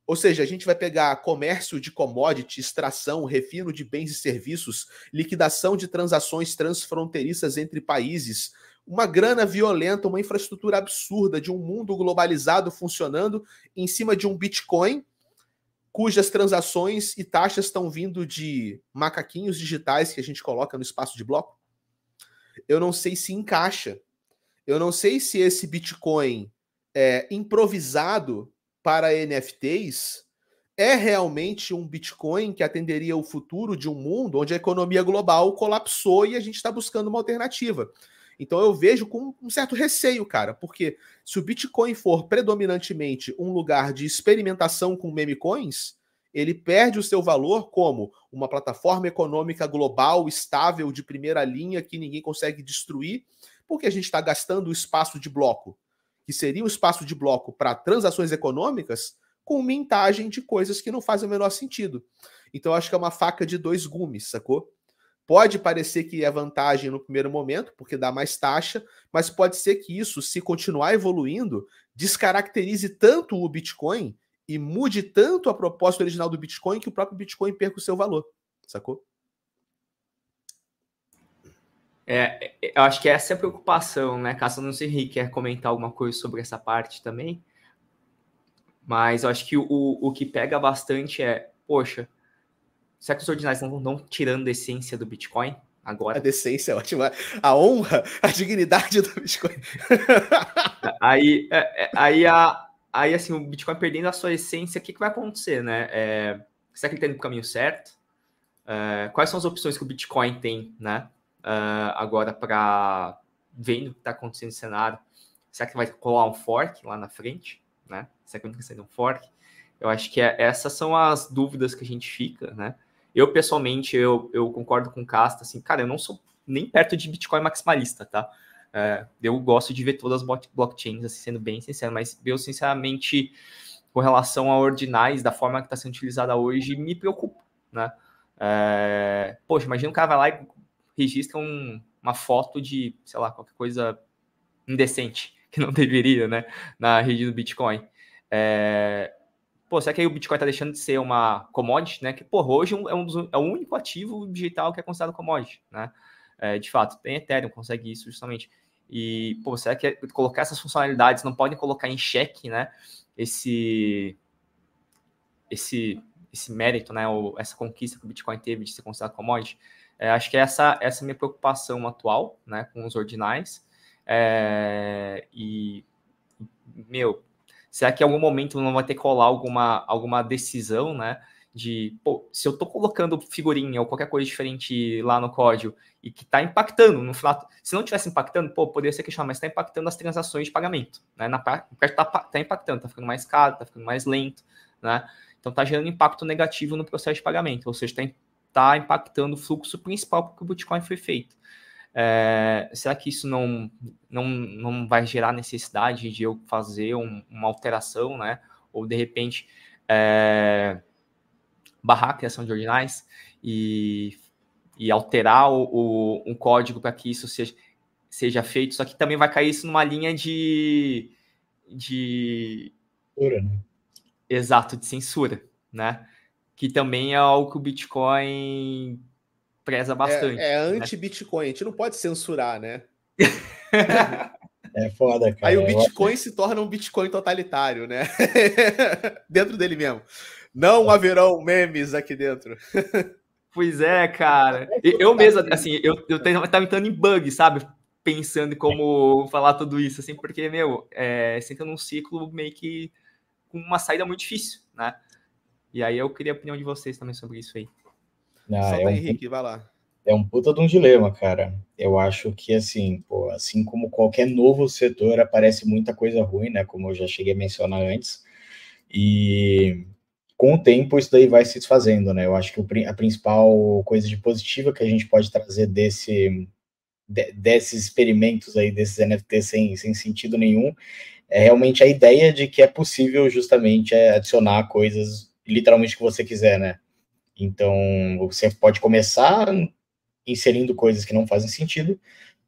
Speaker 1: Ou seja, a gente vai pegar comércio de commodity, extração, refino de bens e serviços, liquidação de transações transfronteiriças entre países, uma grana violenta, uma infraestrutura absurda de um mundo globalizado funcionando em cima de um Bitcoin cujas transações e taxas estão vindo de macaquinhos digitais que a gente coloca no espaço de bloco? Eu não sei se encaixa. Eu não sei se esse Bitcoin é, improvisado para NFTs é realmente um Bitcoin que atenderia o futuro de um mundo onde a economia global colapsou e a gente está buscando uma alternativa. Então eu vejo com um certo receio, cara, porque se o Bitcoin for predominantemente um lugar de experimentação com meme coins, ele perde o seu valor como uma plataforma econômica global, estável, de primeira linha, que ninguém consegue destruir, porque a gente está gastando o espaço de bloco, que seria um espaço de bloco para transações econômicas, com mintagem de coisas que não fazem o menor sentido. Então, acho que é uma faca de dois gumes, sacou? Pode parecer que é vantagem no primeiro momento, porque dá mais taxa, mas pode ser que isso, se continuar evoluindo, descaracterize tanto o Bitcoin e mude tanto a proposta original do Bitcoin que o próprio Bitcoin perca o seu valor, sacou?
Speaker 2: É, é eu acho que essa é a preocupação, né? Caso não se Henrique quer comentar alguma coisa sobre essa parte também. Mas eu acho que o, o que pega bastante é, poxa, Será que os ordinários não estão tirando a essência do Bitcoin agora?
Speaker 1: A decência é ótima. A honra, a dignidade do Bitcoin. (laughs)
Speaker 2: aí, é, é, aí, a, aí, assim, o Bitcoin perdendo a sua essência, o que, que vai acontecer, né? É, será que ele está indo para o caminho certo? É, quais são as opções que o Bitcoin tem, né? Uh, agora para vendo o que está acontecendo no cenário. Será que vai colar um fork lá na frente, né? Será que vai sair um fork? Eu acho que é, essas são as dúvidas que a gente fica, né? Eu, pessoalmente, eu, eu concordo com o Casta, assim, cara, eu não sou nem perto de Bitcoin maximalista, tá? É, eu gosto de ver todas as blockchains, assim, sendo bem sincero, mas eu, sinceramente, com relação a ordinais, da forma que está sendo utilizada hoje, me preocupa, né? É, poxa, imagina um cara vai lá e registra um, uma foto de, sei lá, qualquer coisa indecente, (laughs) que não deveria, né, na rede do Bitcoin. É, pô, será que aí o Bitcoin está deixando de ser uma commodity, né? Que, pô, hoje é, um dos, é o único ativo digital que é considerado commodity, né? É, de fato, tem Ethereum, consegue isso justamente. E, pô, será que colocar essas funcionalidades não podem colocar em xeque, né? Esse, esse, esse mérito, né? Ou essa conquista que o Bitcoin teve de ser considerado commodity. É, acho que essa, essa é a minha preocupação atual, né? Com os ordinais. É, e, meu, será que em algum momento não vai ter que rolar alguma, alguma decisão, né? de, pô, se eu estou colocando figurinha ou qualquer coisa diferente lá no código e que está impactando, no final, se não tivesse impactando, pô, poderia ser questionado, mas está impactando as transações de pagamento, né? Na parte está tá impactando, está ficando mais caro, está ficando mais lento, né? Então está gerando impacto negativo no processo de pagamento, ou seja, está tá impactando o fluxo principal porque o Bitcoin foi feito. É, será que isso não, não, não vai gerar necessidade de eu fazer um, uma alteração, né? Ou de repente é, barrar a criação de ordinais e, e alterar o, o um código para que isso seja, seja feito, só que também vai cair isso numa linha de. de censura, né? Exato, de censura, né? Que também é algo que o Bitcoin preza é, bastante.
Speaker 1: É, é anti-Bitcoin, a gente não pode censurar, né? (laughs)
Speaker 3: É foda, cara.
Speaker 1: Aí o Bitcoin se torna um Bitcoin totalitário, né? (laughs) Dentro dele mesmo. Não haverão memes aqui dentro.
Speaker 2: Pois é, cara. Eu mesmo, assim, eu, eu tava entrando em bug, sabe? Pensando em como falar tudo isso, assim, porque, meu, é, você entra num ciclo meio que com uma saída muito difícil, né? E aí eu queria a opinião de vocês também sobre isso aí.
Speaker 3: Ah, Solta é um, Henrique, vai lá. É um puta de um dilema, cara. Eu acho que, assim, pô, assim como qualquer novo setor, aparece muita coisa ruim, né? Como eu já cheguei a mencionar antes. E com o tempo isso daí vai se desfazendo, né? Eu acho que a principal coisa de positiva que a gente pode trazer desse de, desses experimentos aí, desses NFTs sem, sem sentido nenhum, é realmente a ideia de que é possível justamente é, adicionar coisas literalmente que você quiser, né? Então, você pode começar inserindo coisas que não fazem sentido,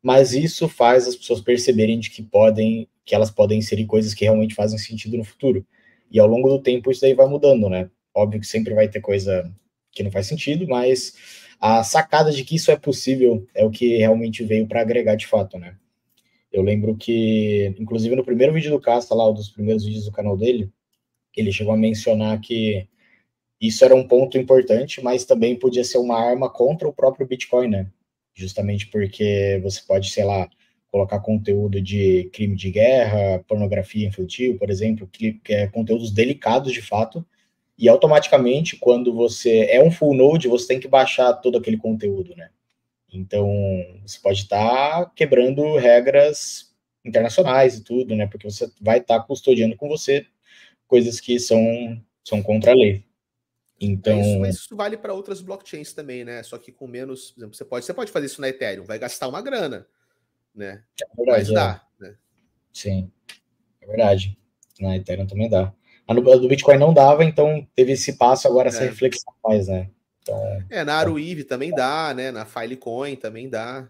Speaker 3: mas isso faz as pessoas perceberem de que podem, que elas podem inserir coisas que realmente fazem sentido no futuro. E ao longo do tempo isso daí vai mudando, né? Óbvio que sempre vai ter coisa que não faz sentido, mas a sacada de que isso é possível é o que realmente veio para agregar de fato, né? Eu lembro que, inclusive no primeiro vídeo do Casta, lá, um dos primeiros vídeos do canal dele, ele chegou a mencionar que isso era um ponto importante, mas também podia ser uma arma contra o próprio Bitcoin, né? Justamente porque você pode, sei lá, colocar conteúdo de crime de guerra, pornografia infantil, por exemplo, que, é conteúdos delicados de fato, e automaticamente, quando você é um full node, você tem que baixar todo aquele conteúdo, né? Então, você pode estar tá quebrando regras internacionais e tudo, né? Porque você vai estar tá custodiando com você coisas que são, são contra a lei. Então,
Speaker 1: isso, mas isso vale para outras blockchains também, né? Só que com menos, por exemplo, você pode, você pode fazer isso na Ethereum, vai gastar uma grana né? É verdade, Mas dá, é. né?
Speaker 3: Sim, é verdade. Na Ethereum também dá. A do Bitcoin não dava, então teve esse passo, agora é. essa reflexão mais, né? Então,
Speaker 1: é, na Aruive também dá, né? Na Filecoin também dá.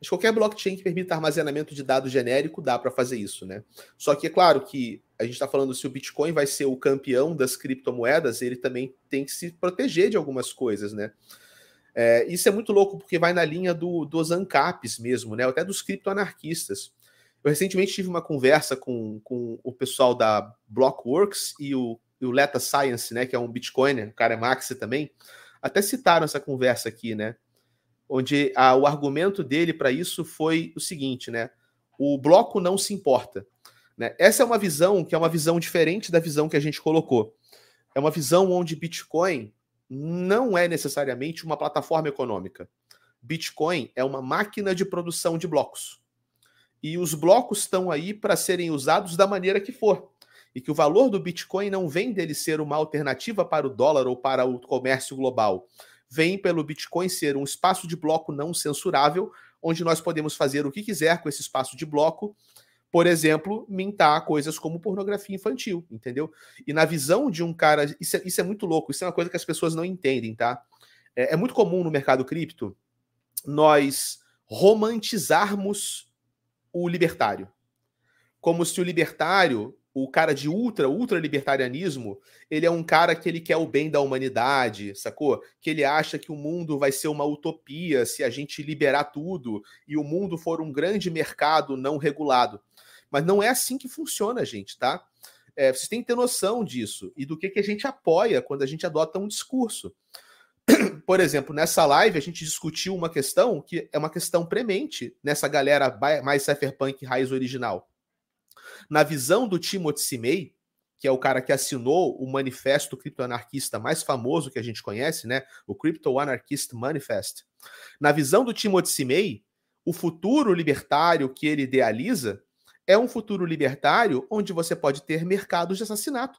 Speaker 1: Mas qualquer blockchain que permita armazenamento de dados genérico dá para fazer isso, né? Só que é claro que a gente está falando se o Bitcoin vai ser o campeão das criptomoedas, ele também tem que se proteger de algumas coisas, né? É, isso é muito louco porque vai na linha do, dos ANCAPs mesmo, né? Até dos criptoanarquistas. Eu recentemente tive uma conversa com, com o pessoal da Blockworks e o, e o Leta Science, né? Que é um Bitcoiner, o cara é Maxi também. Até citaram essa conversa aqui, né? Onde a, o argumento dele para isso foi o seguinte, né? O bloco não se importa. Né? Essa é uma visão que é uma visão diferente da visão que a gente colocou. É uma visão onde Bitcoin não é necessariamente uma plataforma econômica. Bitcoin é uma máquina de produção de blocos. E os blocos estão aí para serem usados da maneira que for. E que o valor do Bitcoin não vem dele ser uma alternativa para o dólar ou para o comércio global. Vem pelo Bitcoin ser um espaço de bloco não censurável, onde nós podemos fazer o que quiser com esse espaço de bloco. Por exemplo, mintar coisas como pornografia infantil, entendeu? E na visão de um cara. Isso é, isso é muito louco, isso é uma coisa que as pessoas não entendem, tá? É, é muito comum no mercado cripto nós romantizarmos o libertário. Como se o libertário o cara de ultra, ultra libertarianismo, ele é um cara que ele quer o bem da humanidade, sacou? Que ele acha que o mundo vai ser uma utopia se a gente liberar tudo e o mundo for um grande mercado não regulado. Mas não é assim que funciona, gente, tá? É, vocês têm que ter noção disso e do que, que a gente apoia quando a gente adota um discurso. (clears throat) Por exemplo, nessa live a gente discutiu uma questão que é uma questão premente nessa galera mais cypherpunk raiz original na visão do Timothy Simei, que é o cara que assinou o manifesto criptoanarquista mais famoso que a gente conhece, né? O Crypto Anarchist Manifest. Na visão do Timothy Simei, o futuro libertário que ele idealiza é um futuro libertário onde você pode ter mercados de assassinato.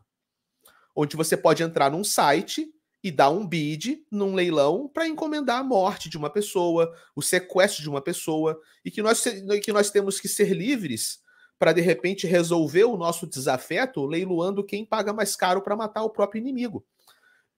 Speaker 1: Onde você pode entrar num site e dar um bid num leilão para encomendar a morte de uma pessoa, o sequestro de uma pessoa, e que nós, que nós temos que ser livres para de repente resolver o nosso desafeto leiloando quem paga mais caro para matar o próprio inimigo.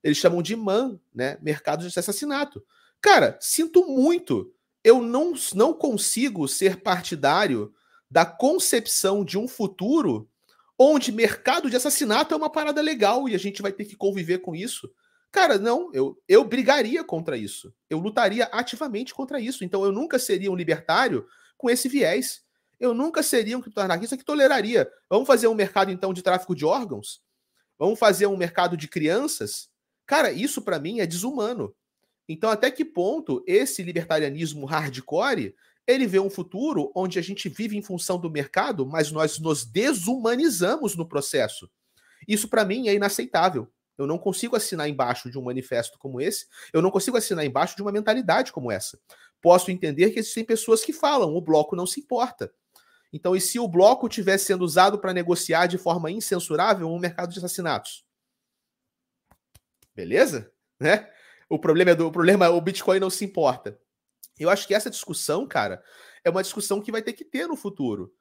Speaker 1: Eles chamam de MAN, né? Mercado de assassinato. Cara, sinto muito. Eu não, não consigo ser partidário da concepção de um futuro onde mercado de assassinato é uma parada legal e a gente vai ter que conviver com isso. Cara, não, eu, eu brigaria contra isso. Eu lutaria ativamente contra isso. Então eu nunca seria um libertário com esse viés eu nunca seria um criptoanarquista que toleraria. Vamos fazer um mercado, então, de tráfico de órgãos? Vamos fazer um mercado de crianças? Cara, isso para mim é desumano. Então, até que ponto esse libertarianismo hardcore ele vê um futuro onde a gente vive em função do mercado, mas nós nos desumanizamos no processo? Isso para mim é inaceitável. Eu não consigo assinar embaixo de um manifesto como esse, eu não consigo assinar embaixo de uma mentalidade como essa. Posso entender que existem pessoas que falam, o bloco não se importa. Então, e se o bloco tivesse sendo usado para negociar de forma incensurável um mercado de assassinatos? Beleza? Né? O problema é do o problema, o Bitcoin não se importa. Eu acho que essa discussão, cara, é uma discussão que vai ter que ter no futuro.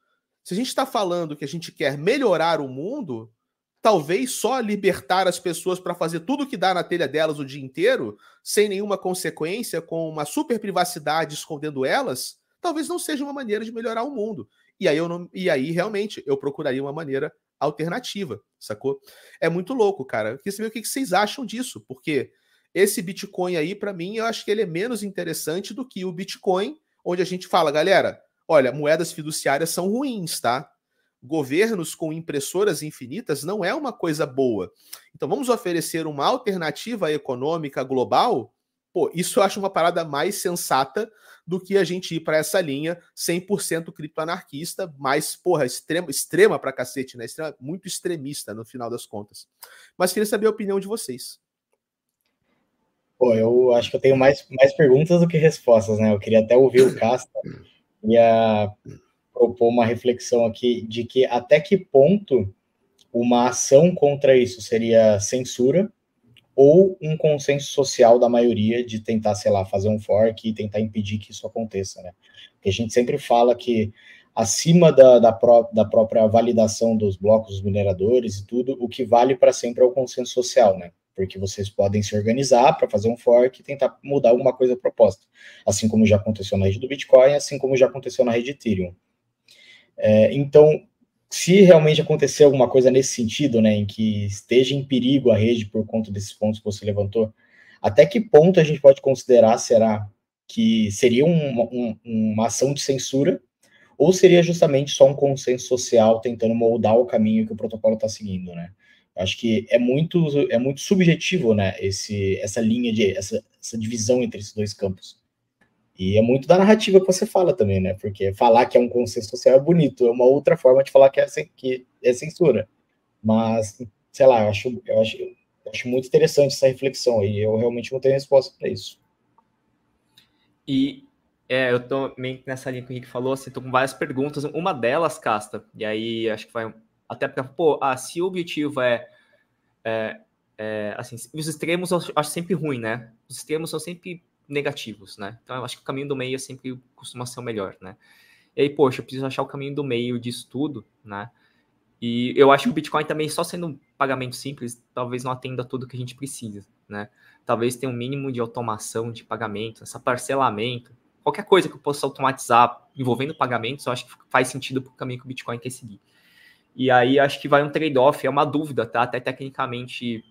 Speaker 1: Se a gente está falando que a gente quer melhorar o mundo, talvez só libertar as pessoas para fazer tudo que dá na telha delas o dia inteiro, sem nenhuma consequência, com uma super privacidade escondendo elas, talvez não seja uma maneira de melhorar o mundo. E aí eu não, e aí realmente eu procuraria uma maneira alternativa, sacou? É muito louco, cara. Eu queria saber o que vocês acham disso, porque esse Bitcoin aí, para mim, eu acho que ele é menos interessante do que o Bitcoin, onde a gente fala, galera, olha, moedas fiduciárias são ruins, tá? Governos com impressoras infinitas não é uma coisa boa. Então vamos oferecer uma alternativa econômica global Pô, isso eu acho uma parada mais sensata do que a gente ir para essa linha 100% criptoanarquista, mais, porra, extrema, extrema pra cacete, né? Extrema, muito extremista no final das contas. Mas queria saber a opinião de vocês.
Speaker 3: Pô, eu acho que eu tenho mais, mais perguntas do que respostas, né? Eu queria até ouvir o (coughs) Casta ia propor uma reflexão aqui de que até que ponto uma ação contra isso seria censura ou um consenso social da maioria de tentar, sei lá, fazer um fork e tentar impedir que isso aconteça, né? Porque a gente sempre fala que acima da, da, pró da própria validação dos blocos dos mineradores e tudo, o que vale para sempre é o consenso social, né? Porque vocês podem se organizar para fazer um fork e tentar mudar alguma coisa proposta, assim como já aconteceu na rede do Bitcoin, assim como já aconteceu na rede Ethereum. É, então, se realmente acontecer alguma coisa nesse sentido, né, em que esteja em perigo a rede por conta desses pontos que você levantou, até que ponto a gente pode considerar, será, que seria um, um, uma ação de censura, ou seria justamente só um consenso social tentando moldar o caminho que o protocolo está seguindo, né? Acho que é muito, é muito subjetivo, né, esse, essa linha de, essa, essa divisão entre esses dois campos. E é muito da narrativa que você fala também, né? Porque falar que é um consenso social é bonito, é uma outra forma de falar que é, que é censura. Mas, sei lá, eu acho, eu acho, eu acho muito interessante essa reflexão e eu realmente não tenho resposta para isso.
Speaker 2: E é, eu tô meio nessa linha que o Henrique falou, assim, tô com várias perguntas. Uma delas, Casta, e aí acho que vai até porque, pô, ah, se o objetivo é, é, é assim, os extremos eu acho sempre ruim, né? Os extremos são sempre negativos, né? Então eu acho que o caminho do meio sempre costuma ser o melhor, né? E aí, poxa, eu preciso achar o caminho do meio disso tudo, né? E eu acho que o Bitcoin também, só sendo um pagamento simples, talvez não atenda tudo que a gente precisa, né? Talvez tenha um mínimo de automação de pagamento, essa parcelamento, qualquer coisa que eu possa automatizar envolvendo pagamentos, eu acho que faz sentido para o caminho que o Bitcoin quer seguir. E aí acho que vai um trade-off, é uma dúvida, tá? Até tecnicamente,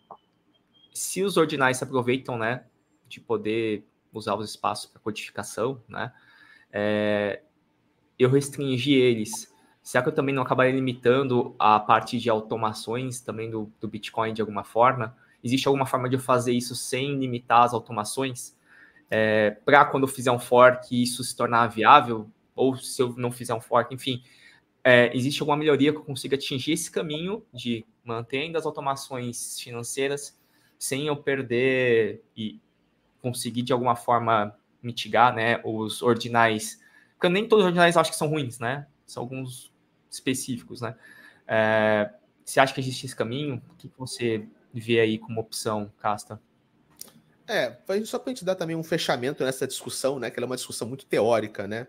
Speaker 2: se os ordinais se aproveitam, né, de poder usar os espaços para codificação, né, é, eu restringi eles Será que eu também não acabaria limitando a parte de automações também do, do Bitcoin de alguma forma? Existe alguma forma de eu fazer isso sem limitar as automações? É, para quando eu fizer um fork isso se tornar viável? Ou se eu não fizer um fork, enfim. É, existe alguma melhoria que eu consiga atingir esse caminho de manter ainda as automações financeiras sem eu perder e conseguir de alguma forma mitigar né, os ordinais? Porque nem todos os ordinais acho que são ruins, né? São alguns específicos, né? É, você acha que existe esse caminho? O que você vê aí como opção, Casta?
Speaker 1: É, só para a gente dar também um fechamento nessa discussão, né? Que ela é uma discussão muito teórica, né?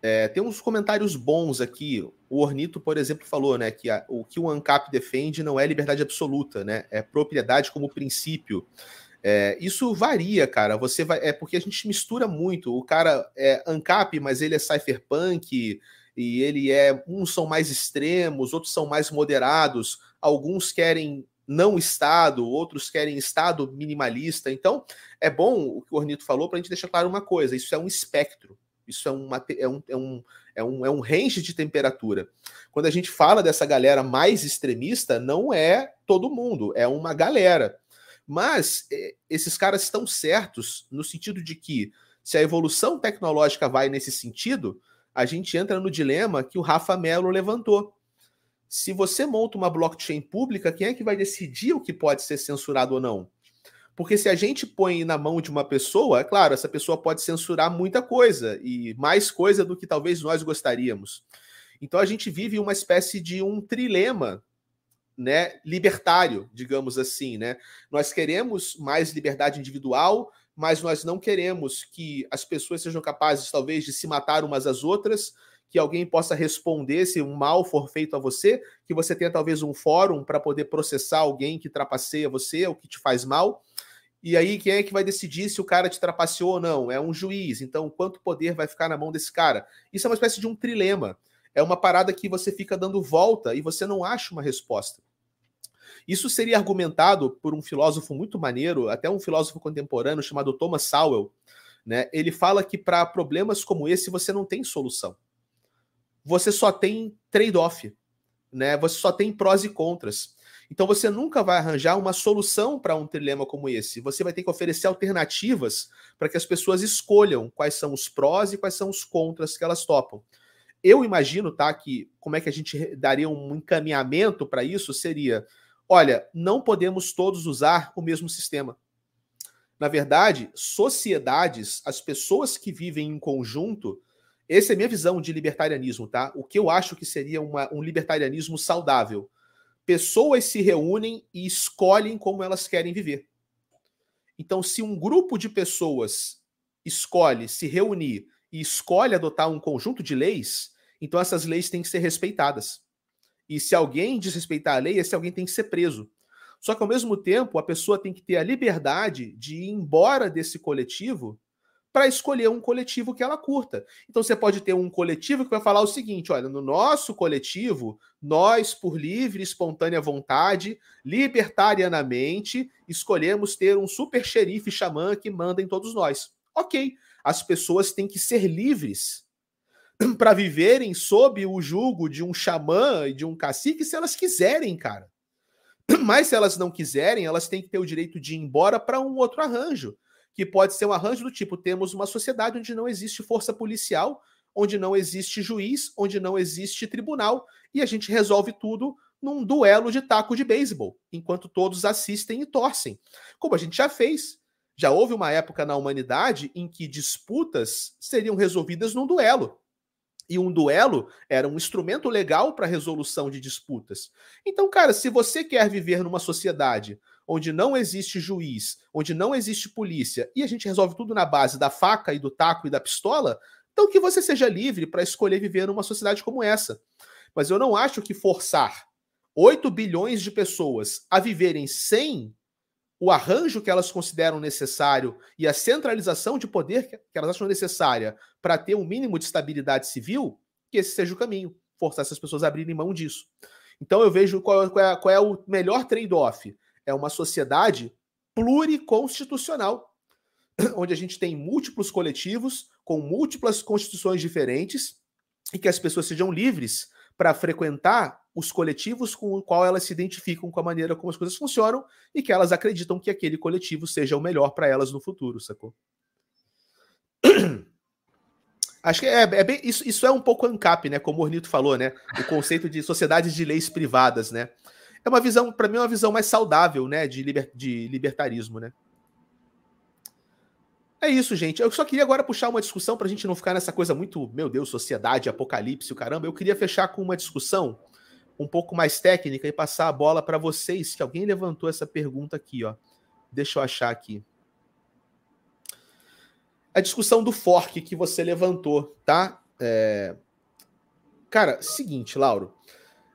Speaker 1: É, tem uns comentários bons aqui. O Ornito, por exemplo, falou, né, que a, o que o ANCAP defende não é liberdade absoluta, né? É propriedade como princípio. É, isso varia, cara. Você vai, é porque a gente mistura muito. O cara é ANCAP, mas ele é cypherpunk e ele é. Uns são mais extremos, outros são mais moderados, alguns querem não Estado, outros querem Estado minimalista. Então, é bom o que o Ornito falou para a gente deixar claro uma coisa: isso é um espectro, isso é, uma, é, um, é, um, é, um, é um range de temperatura. Quando a gente fala dessa galera mais extremista, não é todo mundo, é uma galera. Mas é, esses caras estão certos no sentido de que, se a evolução tecnológica vai nesse sentido, a gente entra no dilema que o Rafa Melo levantou. Se você monta uma blockchain pública, quem é que vai decidir o que pode ser censurado ou não? Porque se a gente põe na mão de uma pessoa, é claro, essa pessoa pode censurar muita coisa e mais coisa do que talvez nós gostaríamos. Então a gente vive uma espécie de um trilema, né, libertário, digamos assim, né? Nós queremos mais liberdade individual, mas nós não queremos que as pessoas sejam capazes, talvez, de se matar umas às outras, que alguém possa responder se um mal for feito a você, que você tenha talvez um fórum para poder processar alguém que trapaceia você ou que te faz mal. E aí, quem é que vai decidir se o cara te trapaceou ou não? É um juiz. Então, quanto poder vai ficar na mão desse cara? Isso é uma espécie de um trilema. É uma parada que você fica dando volta e você não acha uma resposta. Isso seria argumentado por um filósofo muito maneiro, até um filósofo contemporâneo chamado Thomas Sowell. Né? Ele fala que para problemas como esse você não tem solução. Você só tem trade-off. Né? Você só tem prós e contras. Então você nunca vai arranjar uma solução para um dilema como esse. Você vai ter que oferecer alternativas para que as pessoas escolham quais são os prós e quais são os contras que elas topam. Eu imagino, tá, que como é que a gente daria um encaminhamento para isso seria Olha, não podemos todos usar o mesmo sistema. Na verdade, sociedades, as pessoas que vivem em conjunto, essa é a minha visão de libertarianismo, tá? O que eu acho que seria uma, um libertarianismo saudável. Pessoas se reúnem e escolhem como elas querem viver. Então, se um grupo de pessoas escolhe se reunir e escolhe adotar um conjunto de leis, então essas leis têm que ser respeitadas. E se alguém desrespeitar a lei, esse alguém tem que ser preso. Só que ao mesmo tempo, a pessoa tem que ter a liberdade de ir embora desse coletivo para escolher um coletivo que ela curta. Então você pode ter um coletivo que vai falar o seguinte: olha, no nosso coletivo, nós, por livre e espontânea vontade, libertarianamente, escolhemos ter um super xerife xamã que manda em todos nós. Ok, as pessoas têm que ser livres (clears throat) para viverem sob o jugo de um xamã e de um cacique se elas quiserem, cara. (clears throat) Mas se elas não quiserem, elas têm que ter o direito de ir embora para um outro arranjo, que pode ser um arranjo do tipo: temos uma sociedade onde não existe força policial, onde não existe juiz, onde não existe tribunal, e a gente resolve tudo num duelo de taco de beisebol, enquanto todos assistem e torcem. Como a gente já fez. Já houve uma época na humanidade em que disputas seriam resolvidas num duelo e um duelo era um instrumento legal para resolução de disputas. Então, cara, se você quer viver numa sociedade onde não existe juiz, onde não existe polícia, e a gente resolve tudo na base da faca e do taco e da pistola, então que você seja livre para escolher viver numa sociedade como essa. Mas eu não acho que forçar 8 bilhões de pessoas a viverem sem o arranjo que elas consideram necessário e a centralização de poder que elas acham necessária para ter um mínimo de estabilidade civil, que esse seja o caminho, forçar essas pessoas a abrirem mão disso. Então eu vejo qual, qual, é, qual é o melhor trade-off. É uma sociedade pluriconstitucional, (clears throat) onde a gente tem múltiplos coletivos com múltiplas constituições diferentes e que as pessoas sejam livres para frequentar os coletivos com o qual elas se identificam com a maneira como as coisas funcionam e que elas acreditam que aquele coletivo seja o melhor para elas no futuro, sacou? (clears throat) Acho que é, é bem, isso, isso é um pouco ANCAP, né? Como o Ornito falou, né? O conceito de sociedades de leis privadas, né? É uma visão, para mim, é uma visão mais saudável, né? De, liber, de libertarismo, né? É isso, gente. Eu só queria agora puxar uma discussão para a gente não ficar nessa coisa muito, meu Deus, sociedade, apocalipse, o caramba. Eu queria fechar com uma discussão um pouco mais técnica e passar a bola para vocês, que alguém levantou essa pergunta aqui, ó. Deixa eu achar aqui. A discussão do fork que você levantou, tá? É... Cara, seguinte, Lauro.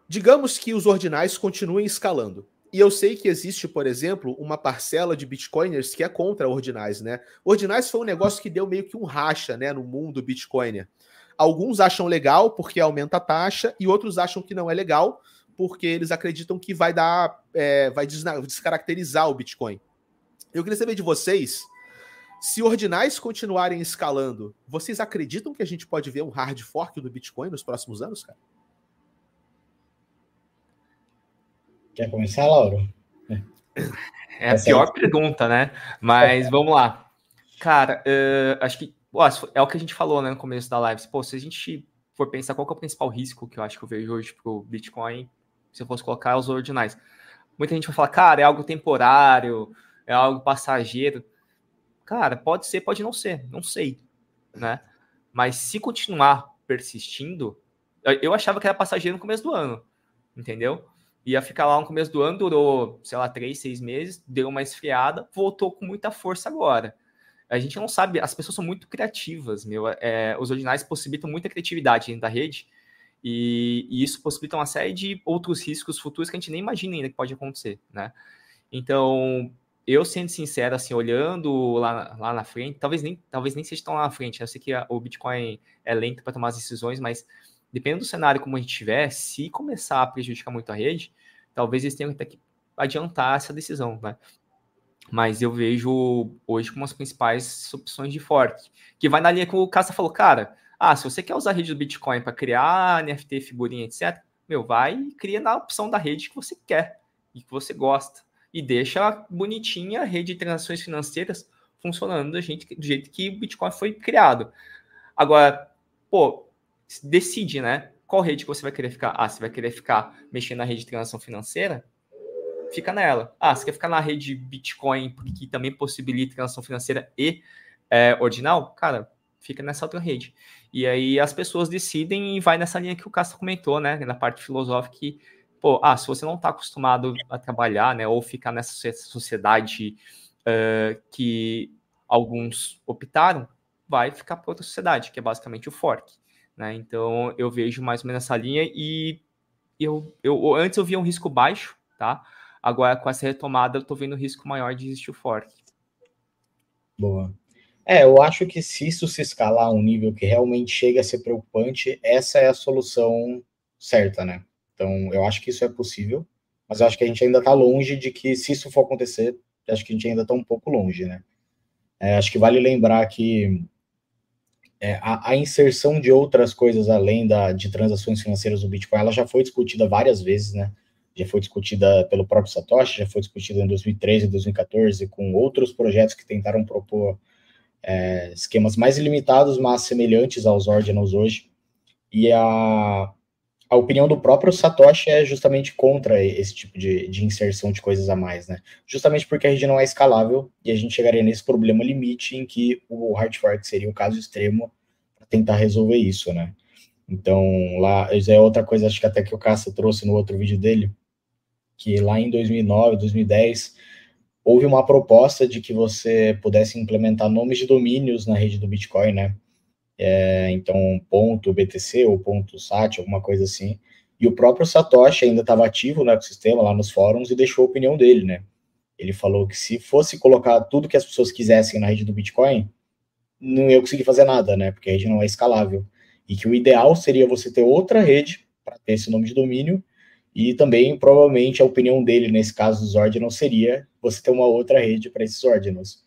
Speaker 1: Digamos que os ordinais continuem escalando. E eu sei que existe, por exemplo, uma parcela de bitcoiners que é contra ordinais, né? Ordinais foi um negócio que deu meio que um racha, né, no mundo bitcoiner. Alguns acham legal porque aumenta a taxa e outros acham que não é legal porque eles acreditam que vai dar, é, vai descaracterizar o Bitcoin. Eu queria saber de vocês, se ordinais continuarem escalando, vocês acreditam que a gente pode ver um hard fork do Bitcoin nos próximos anos, cara?
Speaker 3: Quer começar, Lauro?
Speaker 2: É a pior pergunta, né? Mas vamos lá. Cara, uh, acho que é o que a gente falou né, no começo da live. Pô, se a gente for pensar qual é o principal risco que eu acho que eu vejo hoje para o Bitcoin, se eu fosse colocar os ordinais. Muita gente vai falar, cara, é algo temporário, é algo passageiro. Cara, pode ser, pode não ser, não sei, né? Mas se continuar persistindo, eu achava que era passageiro no começo do ano, entendeu? ia ficar lá no começo do ano, durou, sei lá, três, seis meses, deu uma esfriada, voltou com muita força agora. A gente não sabe, as pessoas são muito criativas, meu. É, os ordinais possibilitam muita criatividade dentro da rede, e, e, isso possibilita uma série de outros riscos futuros que a gente nem imagina ainda que pode acontecer, né? Então, eu sendo sincero, assim, olhando lá, lá na frente, talvez nem, talvez nem seja tão lá na frente, né? eu sei que a, o Bitcoin é lento para tomar as decisões, mas dependendo do cenário como a gente tiver, se começar a prejudicar muito a rede, talvez eles tenham até que adiantar essa decisão, né? Mas eu vejo hoje como as principais opções de fork, que vai na linha que o Cassa falou, cara, ah, se você quer usar a rede do Bitcoin para criar NFT, figurinha, etc., meu, vai e cria na opção da rede que você quer e que você gosta. E deixa bonitinha a rede de transações financeiras funcionando do jeito, do jeito que o Bitcoin foi criado. Agora, pô, decide, né? Qual rede que você vai querer ficar? Ah, você vai querer ficar mexendo na rede de transação financeira? Fica nela. Ah, você quer ficar na rede Bitcoin, que também possibilita transação financeira e é, ordinal? Cara, fica nessa outra rede. E aí as pessoas decidem e vai nessa linha que o Castro comentou, né? Na parte filosófica que, pô, ah, se você não está acostumado a trabalhar, né? Ou ficar nessa sociedade uh, que alguns optaram, vai ficar para outra sociedade, que é basicamente o fork. Né? Então eu vejo mais ou menos essa linha e eu, eu antes eu via um risco baixo, tá? Agora com essa retomada eu estou vendo um risco maior de existir o fork.
Speaker 3: Boa. É, eu acho que se isso se escalar a um nível que realmente chega a ser preocupante, essa é a solução certa, né? Então, eu acho que isso é possível, mas eu acho que a gente ainda está longe de que, se isso for acontecer, acho que a gente ainda está um pouco longe, né? É, acho que vale lembrar que é, a, a, inserção de outras coisas além da, de transações financeiras no Bitcoin, ela já foi discutida várias vezes, né? Já foi discutida pelo próprio Satoshi, já foi discutida em 2013 e 2014 com outros projetos que tentaram propor é, esquemas mais limitados, mas semelhantes aos ordinals hoje. E a, a opinião do próprio Satoshi é justamente contra esse tipo de, de inserção de coisas a mais, né? Justamente porque a rede não é escalável e a gente chegaria nesse problema limite em que o hard fork seria o caso extremo para tentar resolver isso, né? Então, lá, isso é outra coisa, acho que até que o Cassa trouxe no outro vídeo dele, que lá em 2009, 2010, houve uma proposta de que você pudesse implementar nomes de domínios na rede do Bitcoin, né? É, então, ponto BTC ou ponto SAT, alguma coisa assim. E o próprio Satoshi ainda estava ativo no ecossistema, lá nos fóruns, e deixou a opinião dele, né? Ele falou que se fosse colocar tudo que as pessoas quisessem na rede do Bitcoin, não ia conseguir fazer nada, né? Porque a rede não é escalável. E que o ideal seria você ter outra rede para ter esse nome de domínio e também, provavelmente, a opinião dele, nesse caso dos ordinals, seria você ter uma outra rede para esses ordinals.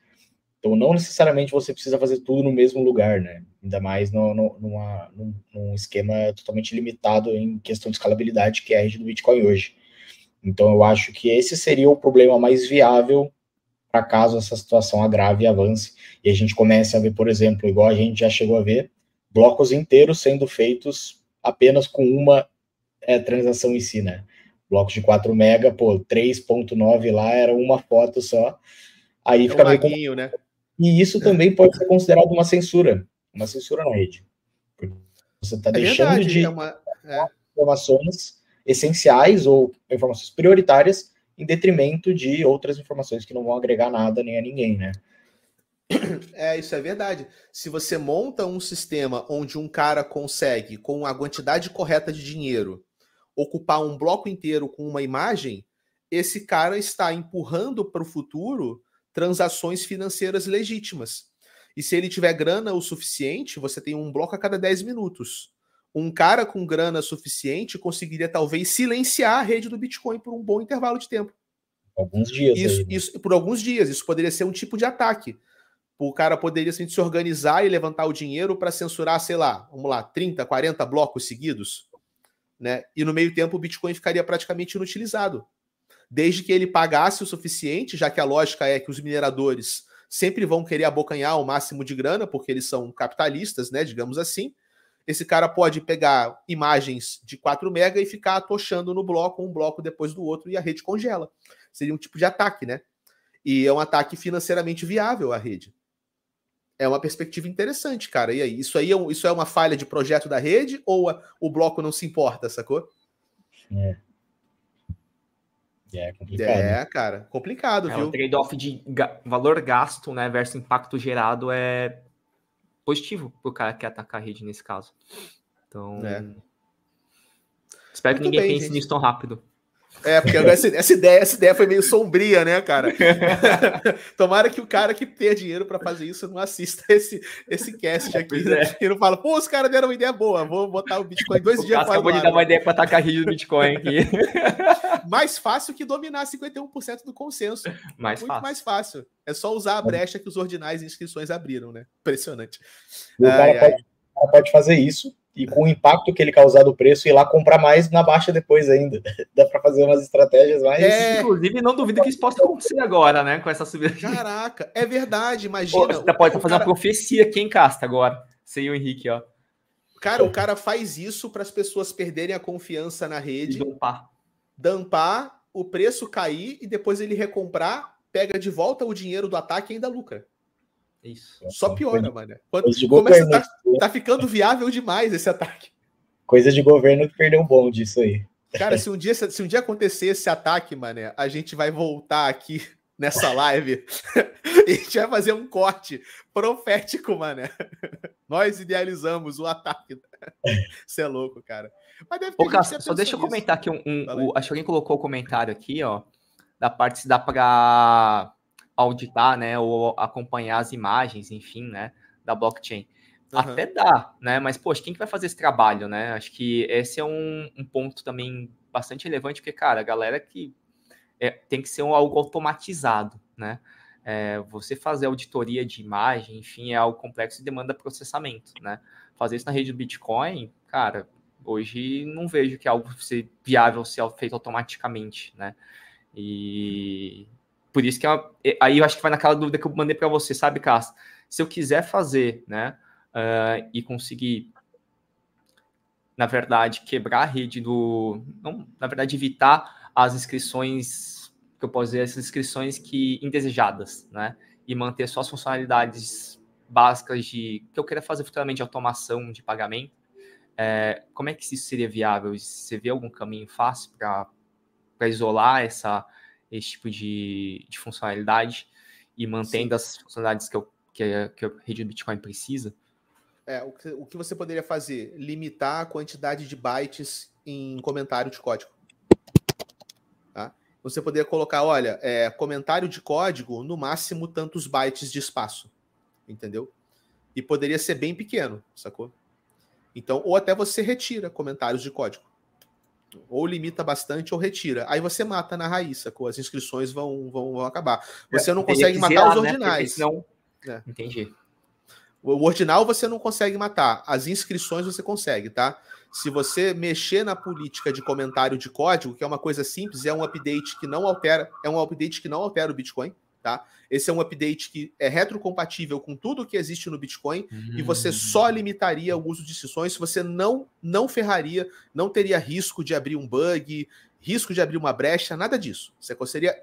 Speaker 3: Então, não necessariamente você precisa fazer tudo no mesmo lugar, né? Ainda mais no, no, numa, num, num, esquema totalmente limitado em questão de escalabilidade, que é a rede do Bitcoin hoje. Então, eu acho que esse seria o problema mais viável para caso essa situação agrave e avance. E a gente comece a ver, por exemplo, igual a gente já chegou a ver, blocos inteiros sendo feitos apenas com uma é, transação em si, né? Blocos de 4 mega, pô, 3.9 lá era uma foto só. Aí é fica
Speaker 1: meio maguinho, né?
Speaker 3: E isso também pode ser considerado uma censura, uma censura na rede. Você está é deixando verdade, de é uma... é. informações essenciais ou informações prioritárias em detrimento de outras informações que não vão agregar nada nem a ninguém, né? (coughs)
Speaker 1: É, isso é verdade. Se você monta um sistema onde um cara consegue, com a quantidade correta de dinheiro, ocupar um bloco inteiro com uma imagem, esse cara está empurrando para o futuro transações financeiras legítimas. E se ele tiver grana o suficiente, você tem um bloco a cada 10 minutos. Um cara com grana suficiente conseguiria talvez silenciar a rede do Bitcoin por um bom intervalo de tempo.
Speaker 3: Alguns dias.
Speaker 1: Isso, aí, né? isso por alguns dias. Isso poderia ser um tipo de ataque. O cara poderia assim, se organizar e levantar o dinheiro para censurar, sei lá, vamos lá, 30, 40 blocos seguidos né? E no meio tempo o Bitcoin ficaria praticamente inutilizado. Desde que ele pagasse o suficiente, já que a lógica é que os mineradores sempre vão querer abocanhar o máximo de grana, porque eles são capitalistas, né? Digamos assim. Esse cara pode pegar imagens de 4 mega e ficar atochando no bloco, um bloco depois do outro, e a rede congela. Seria um tipo de ataque, né? E é um ataque financeiramente viável à rede é uma perspectiva interessante, cara. E aí, isso aí é, isso é uma falha de projeto da rede ou a, o bloco não se importa, sacou?
Speaker 3: É. É complicado.
Speaker 1: É, cara, complicado, é, viu?
Speaker 2: O trade-off de ga valor gasto, né, versus impacto gerado é positivo pro cara que quer atacar a rede nesse caso. Então, é. espero Muito que ninguém bem, pense gente. nisso tão rápido.
Speaker 1: É, porque essa, essa, ideia, essa ideia foi meio sombria, né, cara? (laughs) Tomara que o cara que tenha dinheiro para fazer isso não assista esse, esse cast aqui é. e não fala, pô, os caras deram uma ideia boa, vou botar o Bitcoin dois o dias
Speaker 2: para Acabou de dar uma ideia para atacar a rede do Bitcoin aqui. (laughs)
Speaker 1: mais fácil que dominar 51% do consenso.
Speaker 2: Mais
Speaker 1: Muito
Speaker 2: fácil.
Speaker 1: mais fácil. É só usar a brecha que os ordinais inscrições abriram, né? Impressionante.
Speaker 3: O cara, ai, pode, ai. cara pode fazer isso e com o impacto que ele causar do preço, ir lá comprar mais na baixa depois ainda. (laughs) Dá para fazer umas estratégias mais.
Speaker 2: É, inclusive, não duvido que isso possa acontecer agora, né? Com essa subida.
Speaker 1: Caraca, é verdade, imagina. Pô,
Speaker 2: você pode fazer cara... uma profecia aqui em Casta agora. Sem o Henrique, ó.
Speaker 1: Cara, o cara faz isso para as pessoas perderem a confiança na rede.
Speaker 2: Dampar.
Speaker 1: Dampar, o preço cair e depois ele recomprar, pega de volta o dinheiro do ataque e ainda lucra. Isso. Só piora, mano. Quando começa, tá, tá ficando viável demais esse ataque.
Speaker 3: Coisa de governo que perdeu um bom disso aí.
Speaker 1: Cara, se um dia, se um dia acontecer esse ataque, mané, a gente vai voltar aqui (laughs) nessa live (laughs) e a gente vai fazer um corte profético, mané. (laughs) Nós idealizamos o ataque. Você é louco, cara.
Speaker 2: Mas deve ter Ô, Cássio, só deixa eu comentar aqui um. um o, acho que alguém colocou o um comentário aqui, ó. Da parte se dá para auditar, né, ou acompanhar as imagens, enfim, né, da blockchain. Uhum. Até dá, né, mas, poxa, quem que vai fazer esse trabalho, né? Acho que esse é um, um ponto também bastante relevante, porque, cara, a galera que é, tem que ser um, algo automatizado, né? É, você fazer auditoria de imagem, enfim, é algo complexo e demanda processamento, né? Fazer isso na rede do Bitcoin, cara, hoje não vejo que é algo ser viável ser feito automaticamente, né? E por isso que é aí eu acho que vai naquela dúvida que eu mandei para você, sabe, Cássio? Se eu quiser fazer, né, uh, e conseguir, na verdade, quebrar a rede do, não, na verdade, evitar as inscrições, que eu posso dizer, essas inscrições que indesejadas, né, e manter só as funcionalidades básicas de que eu queira fazer futuramente de automação de pagamento. É, como é que isso seria viável? Você vê algum caminho fácil para isolar essa esse tipo de, de funcionalidade e mantendo Sim. as funcionalidades que, eu, que, a, que a rede do Bitcoin precisa?
Speaker 1: É, o, que, o que você poderia fazer? Limitar a quantidade de bytes em comentário de código. Tá? Você poderia colocar, olha, é, comentário de código, no máximo tantos bytes de espaço. Entendeu? E poderia ser bem pequeno, sacou? Então, ou até você retira comentários de código. Ou limita bastante ou retira. Aí você mata na raiz, sacou? As inscrições vão, vão, vão acabar. Você não consegue matar os né? ordinais.
Speaker 2: Né? É. Entendi.
Speaker 1: O ordinal você não consegue matar. As inscrições você consegue, tá? Se você mexer na política de comentário de código, que é uma coisa simples, é um update que não altera, é um update que não altera o Bitcoin, tá? Esse é um update que é retrocompatível com tudo que existe no Bitcoin e você só hum. limitaria o uso de sessões, você não não ferraria, não teria risco de abrir um bug, risco de abrir uma brecha, nada disso. Você seria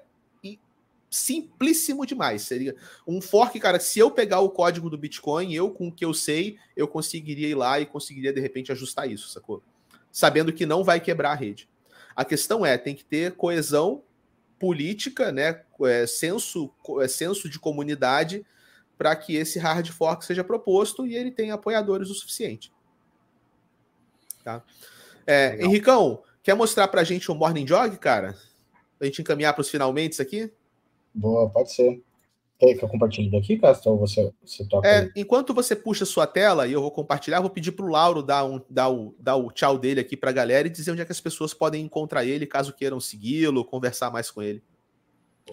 Speaker 1: simplíssimo demais. Seria um fork, cara. Se eu pegar o código do Bitcoin, eu com o que eu sei, eu conseguiria ir lá e conseguiria de repente ajustar isso, sacou? Sabendo que não vai quebrar a rede. A questão é, tem que ter coesão política, né? É, senso, é, senso de comunidade para que esse hard fork seja proposto e ele tenha apoiadores o suficiente. Tá? É, Henricão, quer mostrar para a gente o Morning Jog, cara? Para a gente encaminhar para os finalmente aqui?
Speaker 3: Boa, pode ser. Quer que eu compartilhe daqui, Castro, ou você, você toca
Speaker 1: é, Enquanto você puxa sua tela e eu vou compartilhar, vou pedir para o Lauro dar, um, dar, o, dar o tchau dele aqui para a galera e dizer onde é que as pessoas podem encontrar ele, caso queiram segui-lo, conversar mais com ele.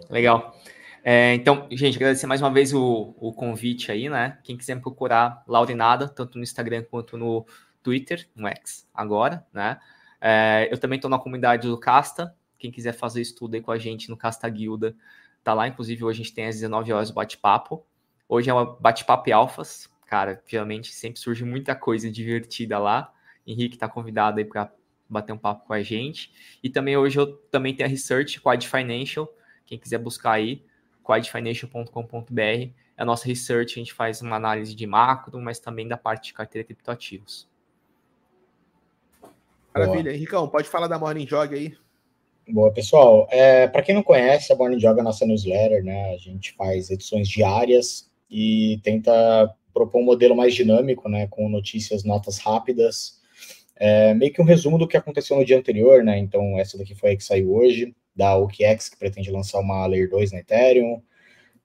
Speaker 2: Legal. É, então, gente, agradecer mais uma vez o, o convite aí, né? Quem quiser me procurar, Laurinada, tanto no Instagram quanto no Twitter, no X agora, né? É, eu também estou na comunidade do Casta. Quem quiser fazer estudo aí com a gente no Casta Guilda, Tá lá, inclusive, hoje a gente tem às 19 horas o bate-papo. Hoje é uma bate-papo e alfas. Cara, realmente sempre surge muita coisa divertida lá. Henrique tá convidado aí para bater um papo com a gente. E também hoje eu também tenho a Research Quad Financial. Quem quiser buscar aí, quadfinancial.com.br. É a nossa research, a gente faz uma análise de macro, mas também da parte de carteira criptoativos.
Speaker 1: Maravilha. Henricão, pode falar da Morning Jog aí?
Speaker 3: Boa, pessoal. É, Para quem não conhece, a Morning Jog é a nossa newsletter, né? A gente faz edições diárias e tenta propor um modelo mais dinâmico, né? Com notícias, notas rápidas. É, meio que um resumo do que aconteceu no dia anterior, né? Então, essa daqui foi a que saiu hoje, da OKEx, que pretende lançar uma Layer 2 na Ethereum.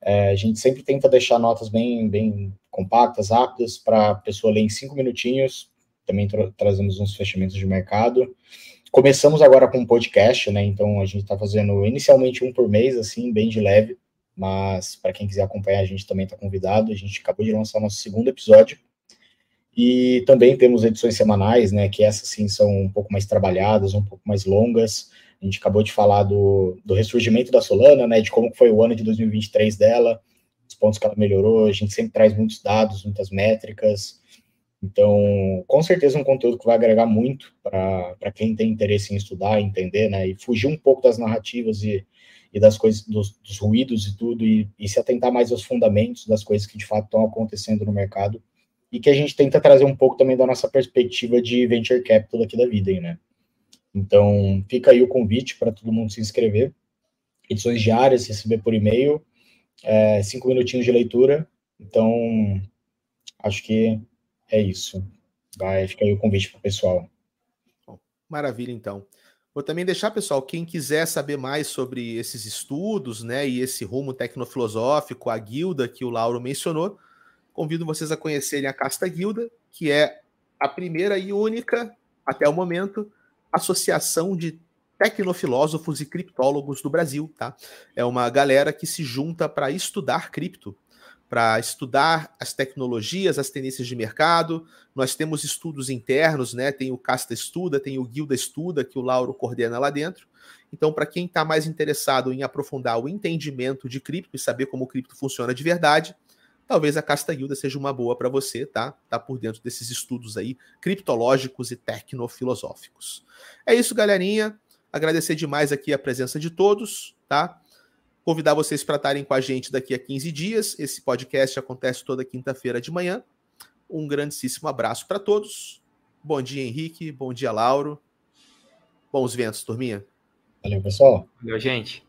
Speaker 3: É, a gente sempre tenta deixar notas bem, bem compactas, rápidas, para a pessoa ler em cinco minutinhos. Também tra trazemos uns fechamentos de mercado. Começamos agora com um podcast, né? Então a gente está fazendo inicialmente um por mês, assim, bem de leve. Mas para quem quiser acompanhar, a gente também está convidado. A gente acabou de lançar nosso segundo episódio. E também temos edições semanais, né? Que essas sim são um pouco mais trabalhadas, um pouco mais longas. A gente acabou de falar do, do ressurgimento da Solana, né? De como foi o ano de 2023 dela, os pontos que ela melhorou. A gente sempre traz muitos dados, muitas métricas. Então, com certeza, um conteúdo que vai agregar muito para quem tem interesse em estudar, entender, né? E fugir um pouco das narrativas e, e das coisas, dos, dos ruídos e tudo, e, e, se atentar mais aos fundamentos das coisas que de fato estão acontecendo no mercado. E que a gente tenta trazer um pouco também da nossa perspectiva de venture capital aqui da vida, né? Então, fica aí o convite para todo mundo se inscrever. Edições diárias, receber por e-mail, é, cinco minutinhos de leitura. Então, acho que é isso. Vai, fica aí o convite para o pessoal.
Speaker 1: Maravilha, então. Vou também deixar, pessoal, quem quiser saber mais sobre esses estudos, né, e esse rumo tecnofilosófico, a guilda que o Lauro mencionou, convido vocês a conhecerem a Casta Guilda, que é a primeira e única, até o momento, associação de tecnofilósofos e criptólogos do Brasil, tá? É uma galera que se junta para estudar cripto, para estudar as tecnologias, as tendências de mercado. Nós temos estudos internos, né? Tem o Casta Estuda, tem o Guilda Estuda, que o Lauro coordena lá dentro. Então, para quem está mais interessado em aprofundar o entendimento de cripto e saber como o cripto funciona de verdade, talvez a Casta Guilda seja uma boa para você, tá? Tá por dentro desses estudos aí criptológicos e tecnofilosóficos. É isso, galerinha. Agradecer demais aqui a presença de todos, tá? Convidar vocês para estarem com a gente daqui a 15 dias. Esse podcast acontece toda quinta-feira de manhã. Um grandíssimo abraço para todos. Bom dia, Henrique. Bom dia, Lauro. Bons ventos, turminha.
Speaker 3: Valeu, pessoal.
Speaker 2: Valeu, gente.